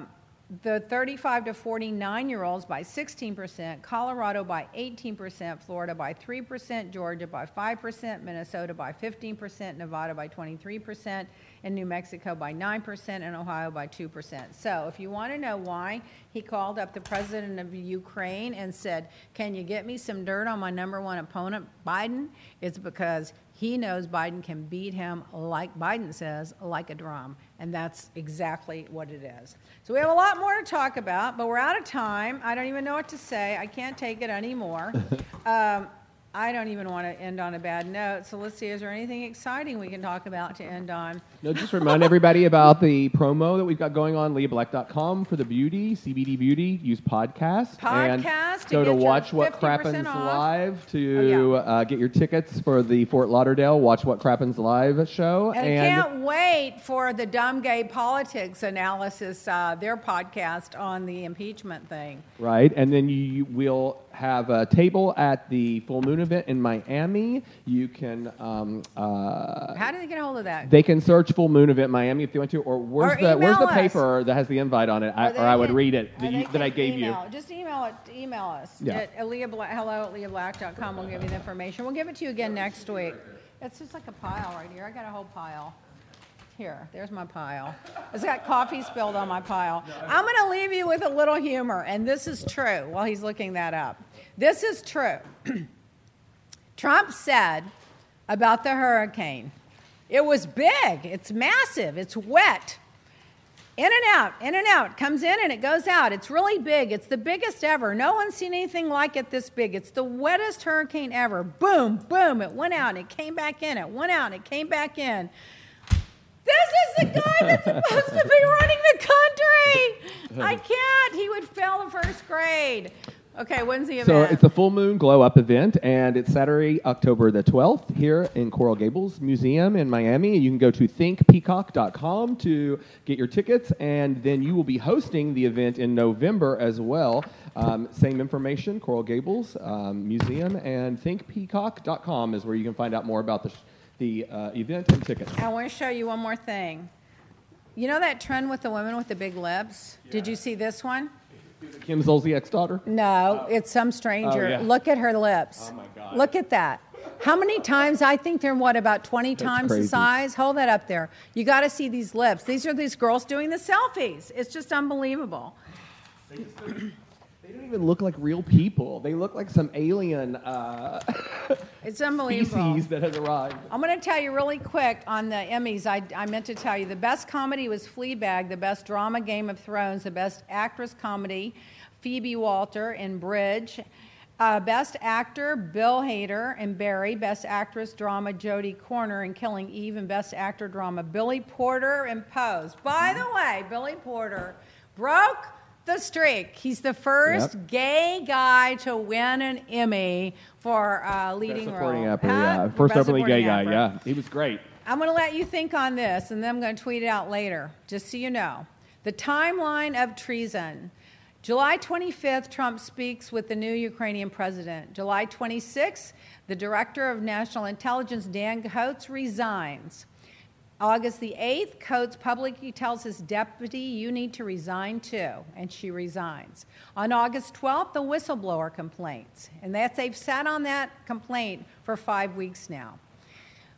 Speaker 2: the 35 to 49 year olds by 16%, Colorado by 18%, Florida by 3%, Georgia by 5%, Minnesota by 15%, Nevada by 23%, and New Mexico by 9%, and Ohio by 2%. So, if you want to know why he called up the president of Ukraine and said, Can you get me some dirt on my number one opponent, Biden? It's because he knows Biden can beat him, like Biden says, like a drum. And that's exactly what it is. So we have a lot more to talk about, but we're out of time. I don't even know what to say. I can't take it anymore. [laughs] um, I don't even want to end on a bad note. So let's see, is there anything exciting we can talk about to end on?
Speaker 1: No, just remind everybody about the promo that we've got going on, leahblack.com for the beauty, CBD beauty. Use podcast.
Speaker 2: Podcast.
Speaker 1: And go to Watch What Crappens Live to oh, yeah. uh, get your tickets for the Fort Lauderdale Watch What Crappens Live show.
Speaker 2: And, and I can't wait for the Dumb Gay Politics analysis, uh, their podcast on the impeachment thing.
Speaker 1: Right. And then you will have a table at the Full Moon event in Miami. You can. Um, uh,
Speaker 2: How do they get a hold of that?
Speaker 1: They can search Full Moon event Miami if they want to, or where's or the where's the paper us. that has the invite on it, I, or, I would read it that, you, that I gave
Speaker 2: email.
Speaker 1: you.
Speaker 2: Just email it. Email us yeah. at Leah Black, hello at leahblack.com. We'll give you the information. We'll give it to you again next week. It's just like a pile right here. I got a whole pile. Here, there's my pile. It's got coffee spilled on my pile. I'm going to leave you with a little humor, and this is true while he's looking that up. This is true. [clears throat] Trump said about the hurricane it was big, it's massive, it's wet. In and out, in and out, comes in and it goes out. It's really big. It's the biggest ever. No one's seen anything like it this big. It's the wettest hurricane ever. Boom, boom, it went out and it came back in. It went out and it came back in. This is the guy that's supposed to be running the country. I can't. He would fail the first grade. Okay, when's the event?
Speaker 1: So it's the Full Moon Glow Up event, and it's Saturday, October the 12th, here in Coral Gables Museum in Miami. You can go to thinkpeacock.com to get your tickets, and then you will be hosting the event in November as well. Um, same information, Coral Gables um, Museum, and thinkpeacock.com is where you can find out more about the, sh- the uh, event and tickets.
Speaker 2: I want to show you one more thing. You know that trend with the women with the big lips? Yeah. Did you see this one?
Speaker 1: Kim Zolciak's daughter?
Speaker 2: No, oh. it's some stranger. Oh, yeah. Look at her lips. Oh my God. Look at that. How many times? I think they're what about 20 That's times crazy. the size? Hold that up there. You got to see these lips. These are these girls doing the selfies. It's just unbelievable.
Speaker 1: They, don't even look like real people. They look like some alien. Uh, [laughs]
Speaker 2: it's unbelievable.
Speaker 1: Species that has arrived.
Speaker 2: I'm going to tell you really quick on the Emmys. I, I meant to tell you the best comedy was Fleabag, the best drama Game of Thrones, the best actress comedy Phoebe Waller in Bridge. Uh, Best Actor, Bill Hader and Barry. Best Actress Drama, Jodie Comer in Killing Eve. And Best Actor Drama, Billy Porter in Pose. By the way, Billy Porter broke the streak. He's the first
Speaker 1: Yep.
Speaker 2: gay guy to win an Emmy for uh, leading
Speaker 1: Best supporting
Speaker 2: role. Huh?
Speaker 1: yeah. First openly gay guy, yeah. He was great.
Speaker 2: I'm going to let you think on this, and then I'm going to tweet it out later, just so you know. The timeline of treason. July 25th, Trump speaks with the new Ukrainian president. July 26th, the director of national intelligence, Dan Coats, resigns. August the 8th, Coats publicly tells his deputy, You need to resign too, and she resigns. On August 12th, the whistleblower complaints, and that's, they've sat on that complaint for five weeks now.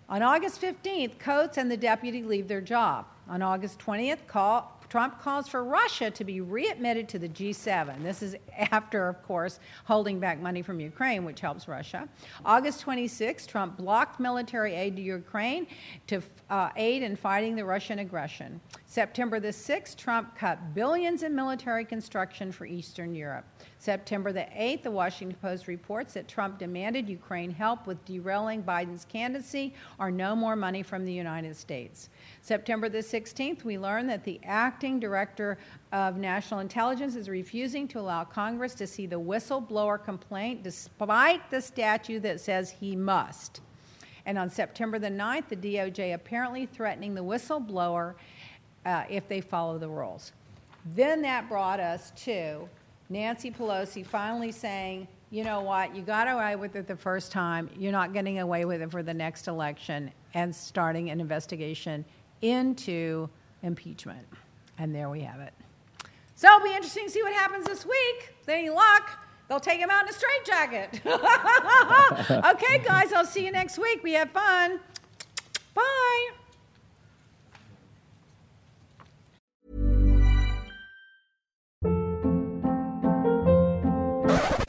Speaker 2: On August 15th, Coats and the deputy leave their job. On August 20th, call, Trump calls for Russia to be readmitted to the G7. This is after, of course, holding back money from Ukraine, which helps Russia. August 26th, Trump blocked military aid to Ukraine to uh, aid in fighting the Russian aggression. September the 6th, Trump cut billions in military construction for Eastern Europe. September the 8th, the Washington Post reports that Trump demanded Ukraine help with derailing Biden's candidacy or no more money from the United States. September the 16th, we learn that the acting director of national intelligence is refusing to allow Congress to see the whistleblower complaint despite the statute that says he must. And on September the 9th, the DOJ apparently threatening the whistleblower uh, if they follow the rules. Then that brought us to Nancy Pelosi finally saying, you know what, you got away with it the first time, you're not getting away with it for the next election, and starting an investigation into impeachment. And there we have it. So it'll be interesting to see what happens this week. With any luck, they'll take him out in a straitjacket. [laughs] okay, guys, I'll see you next week. We have fun. Bye.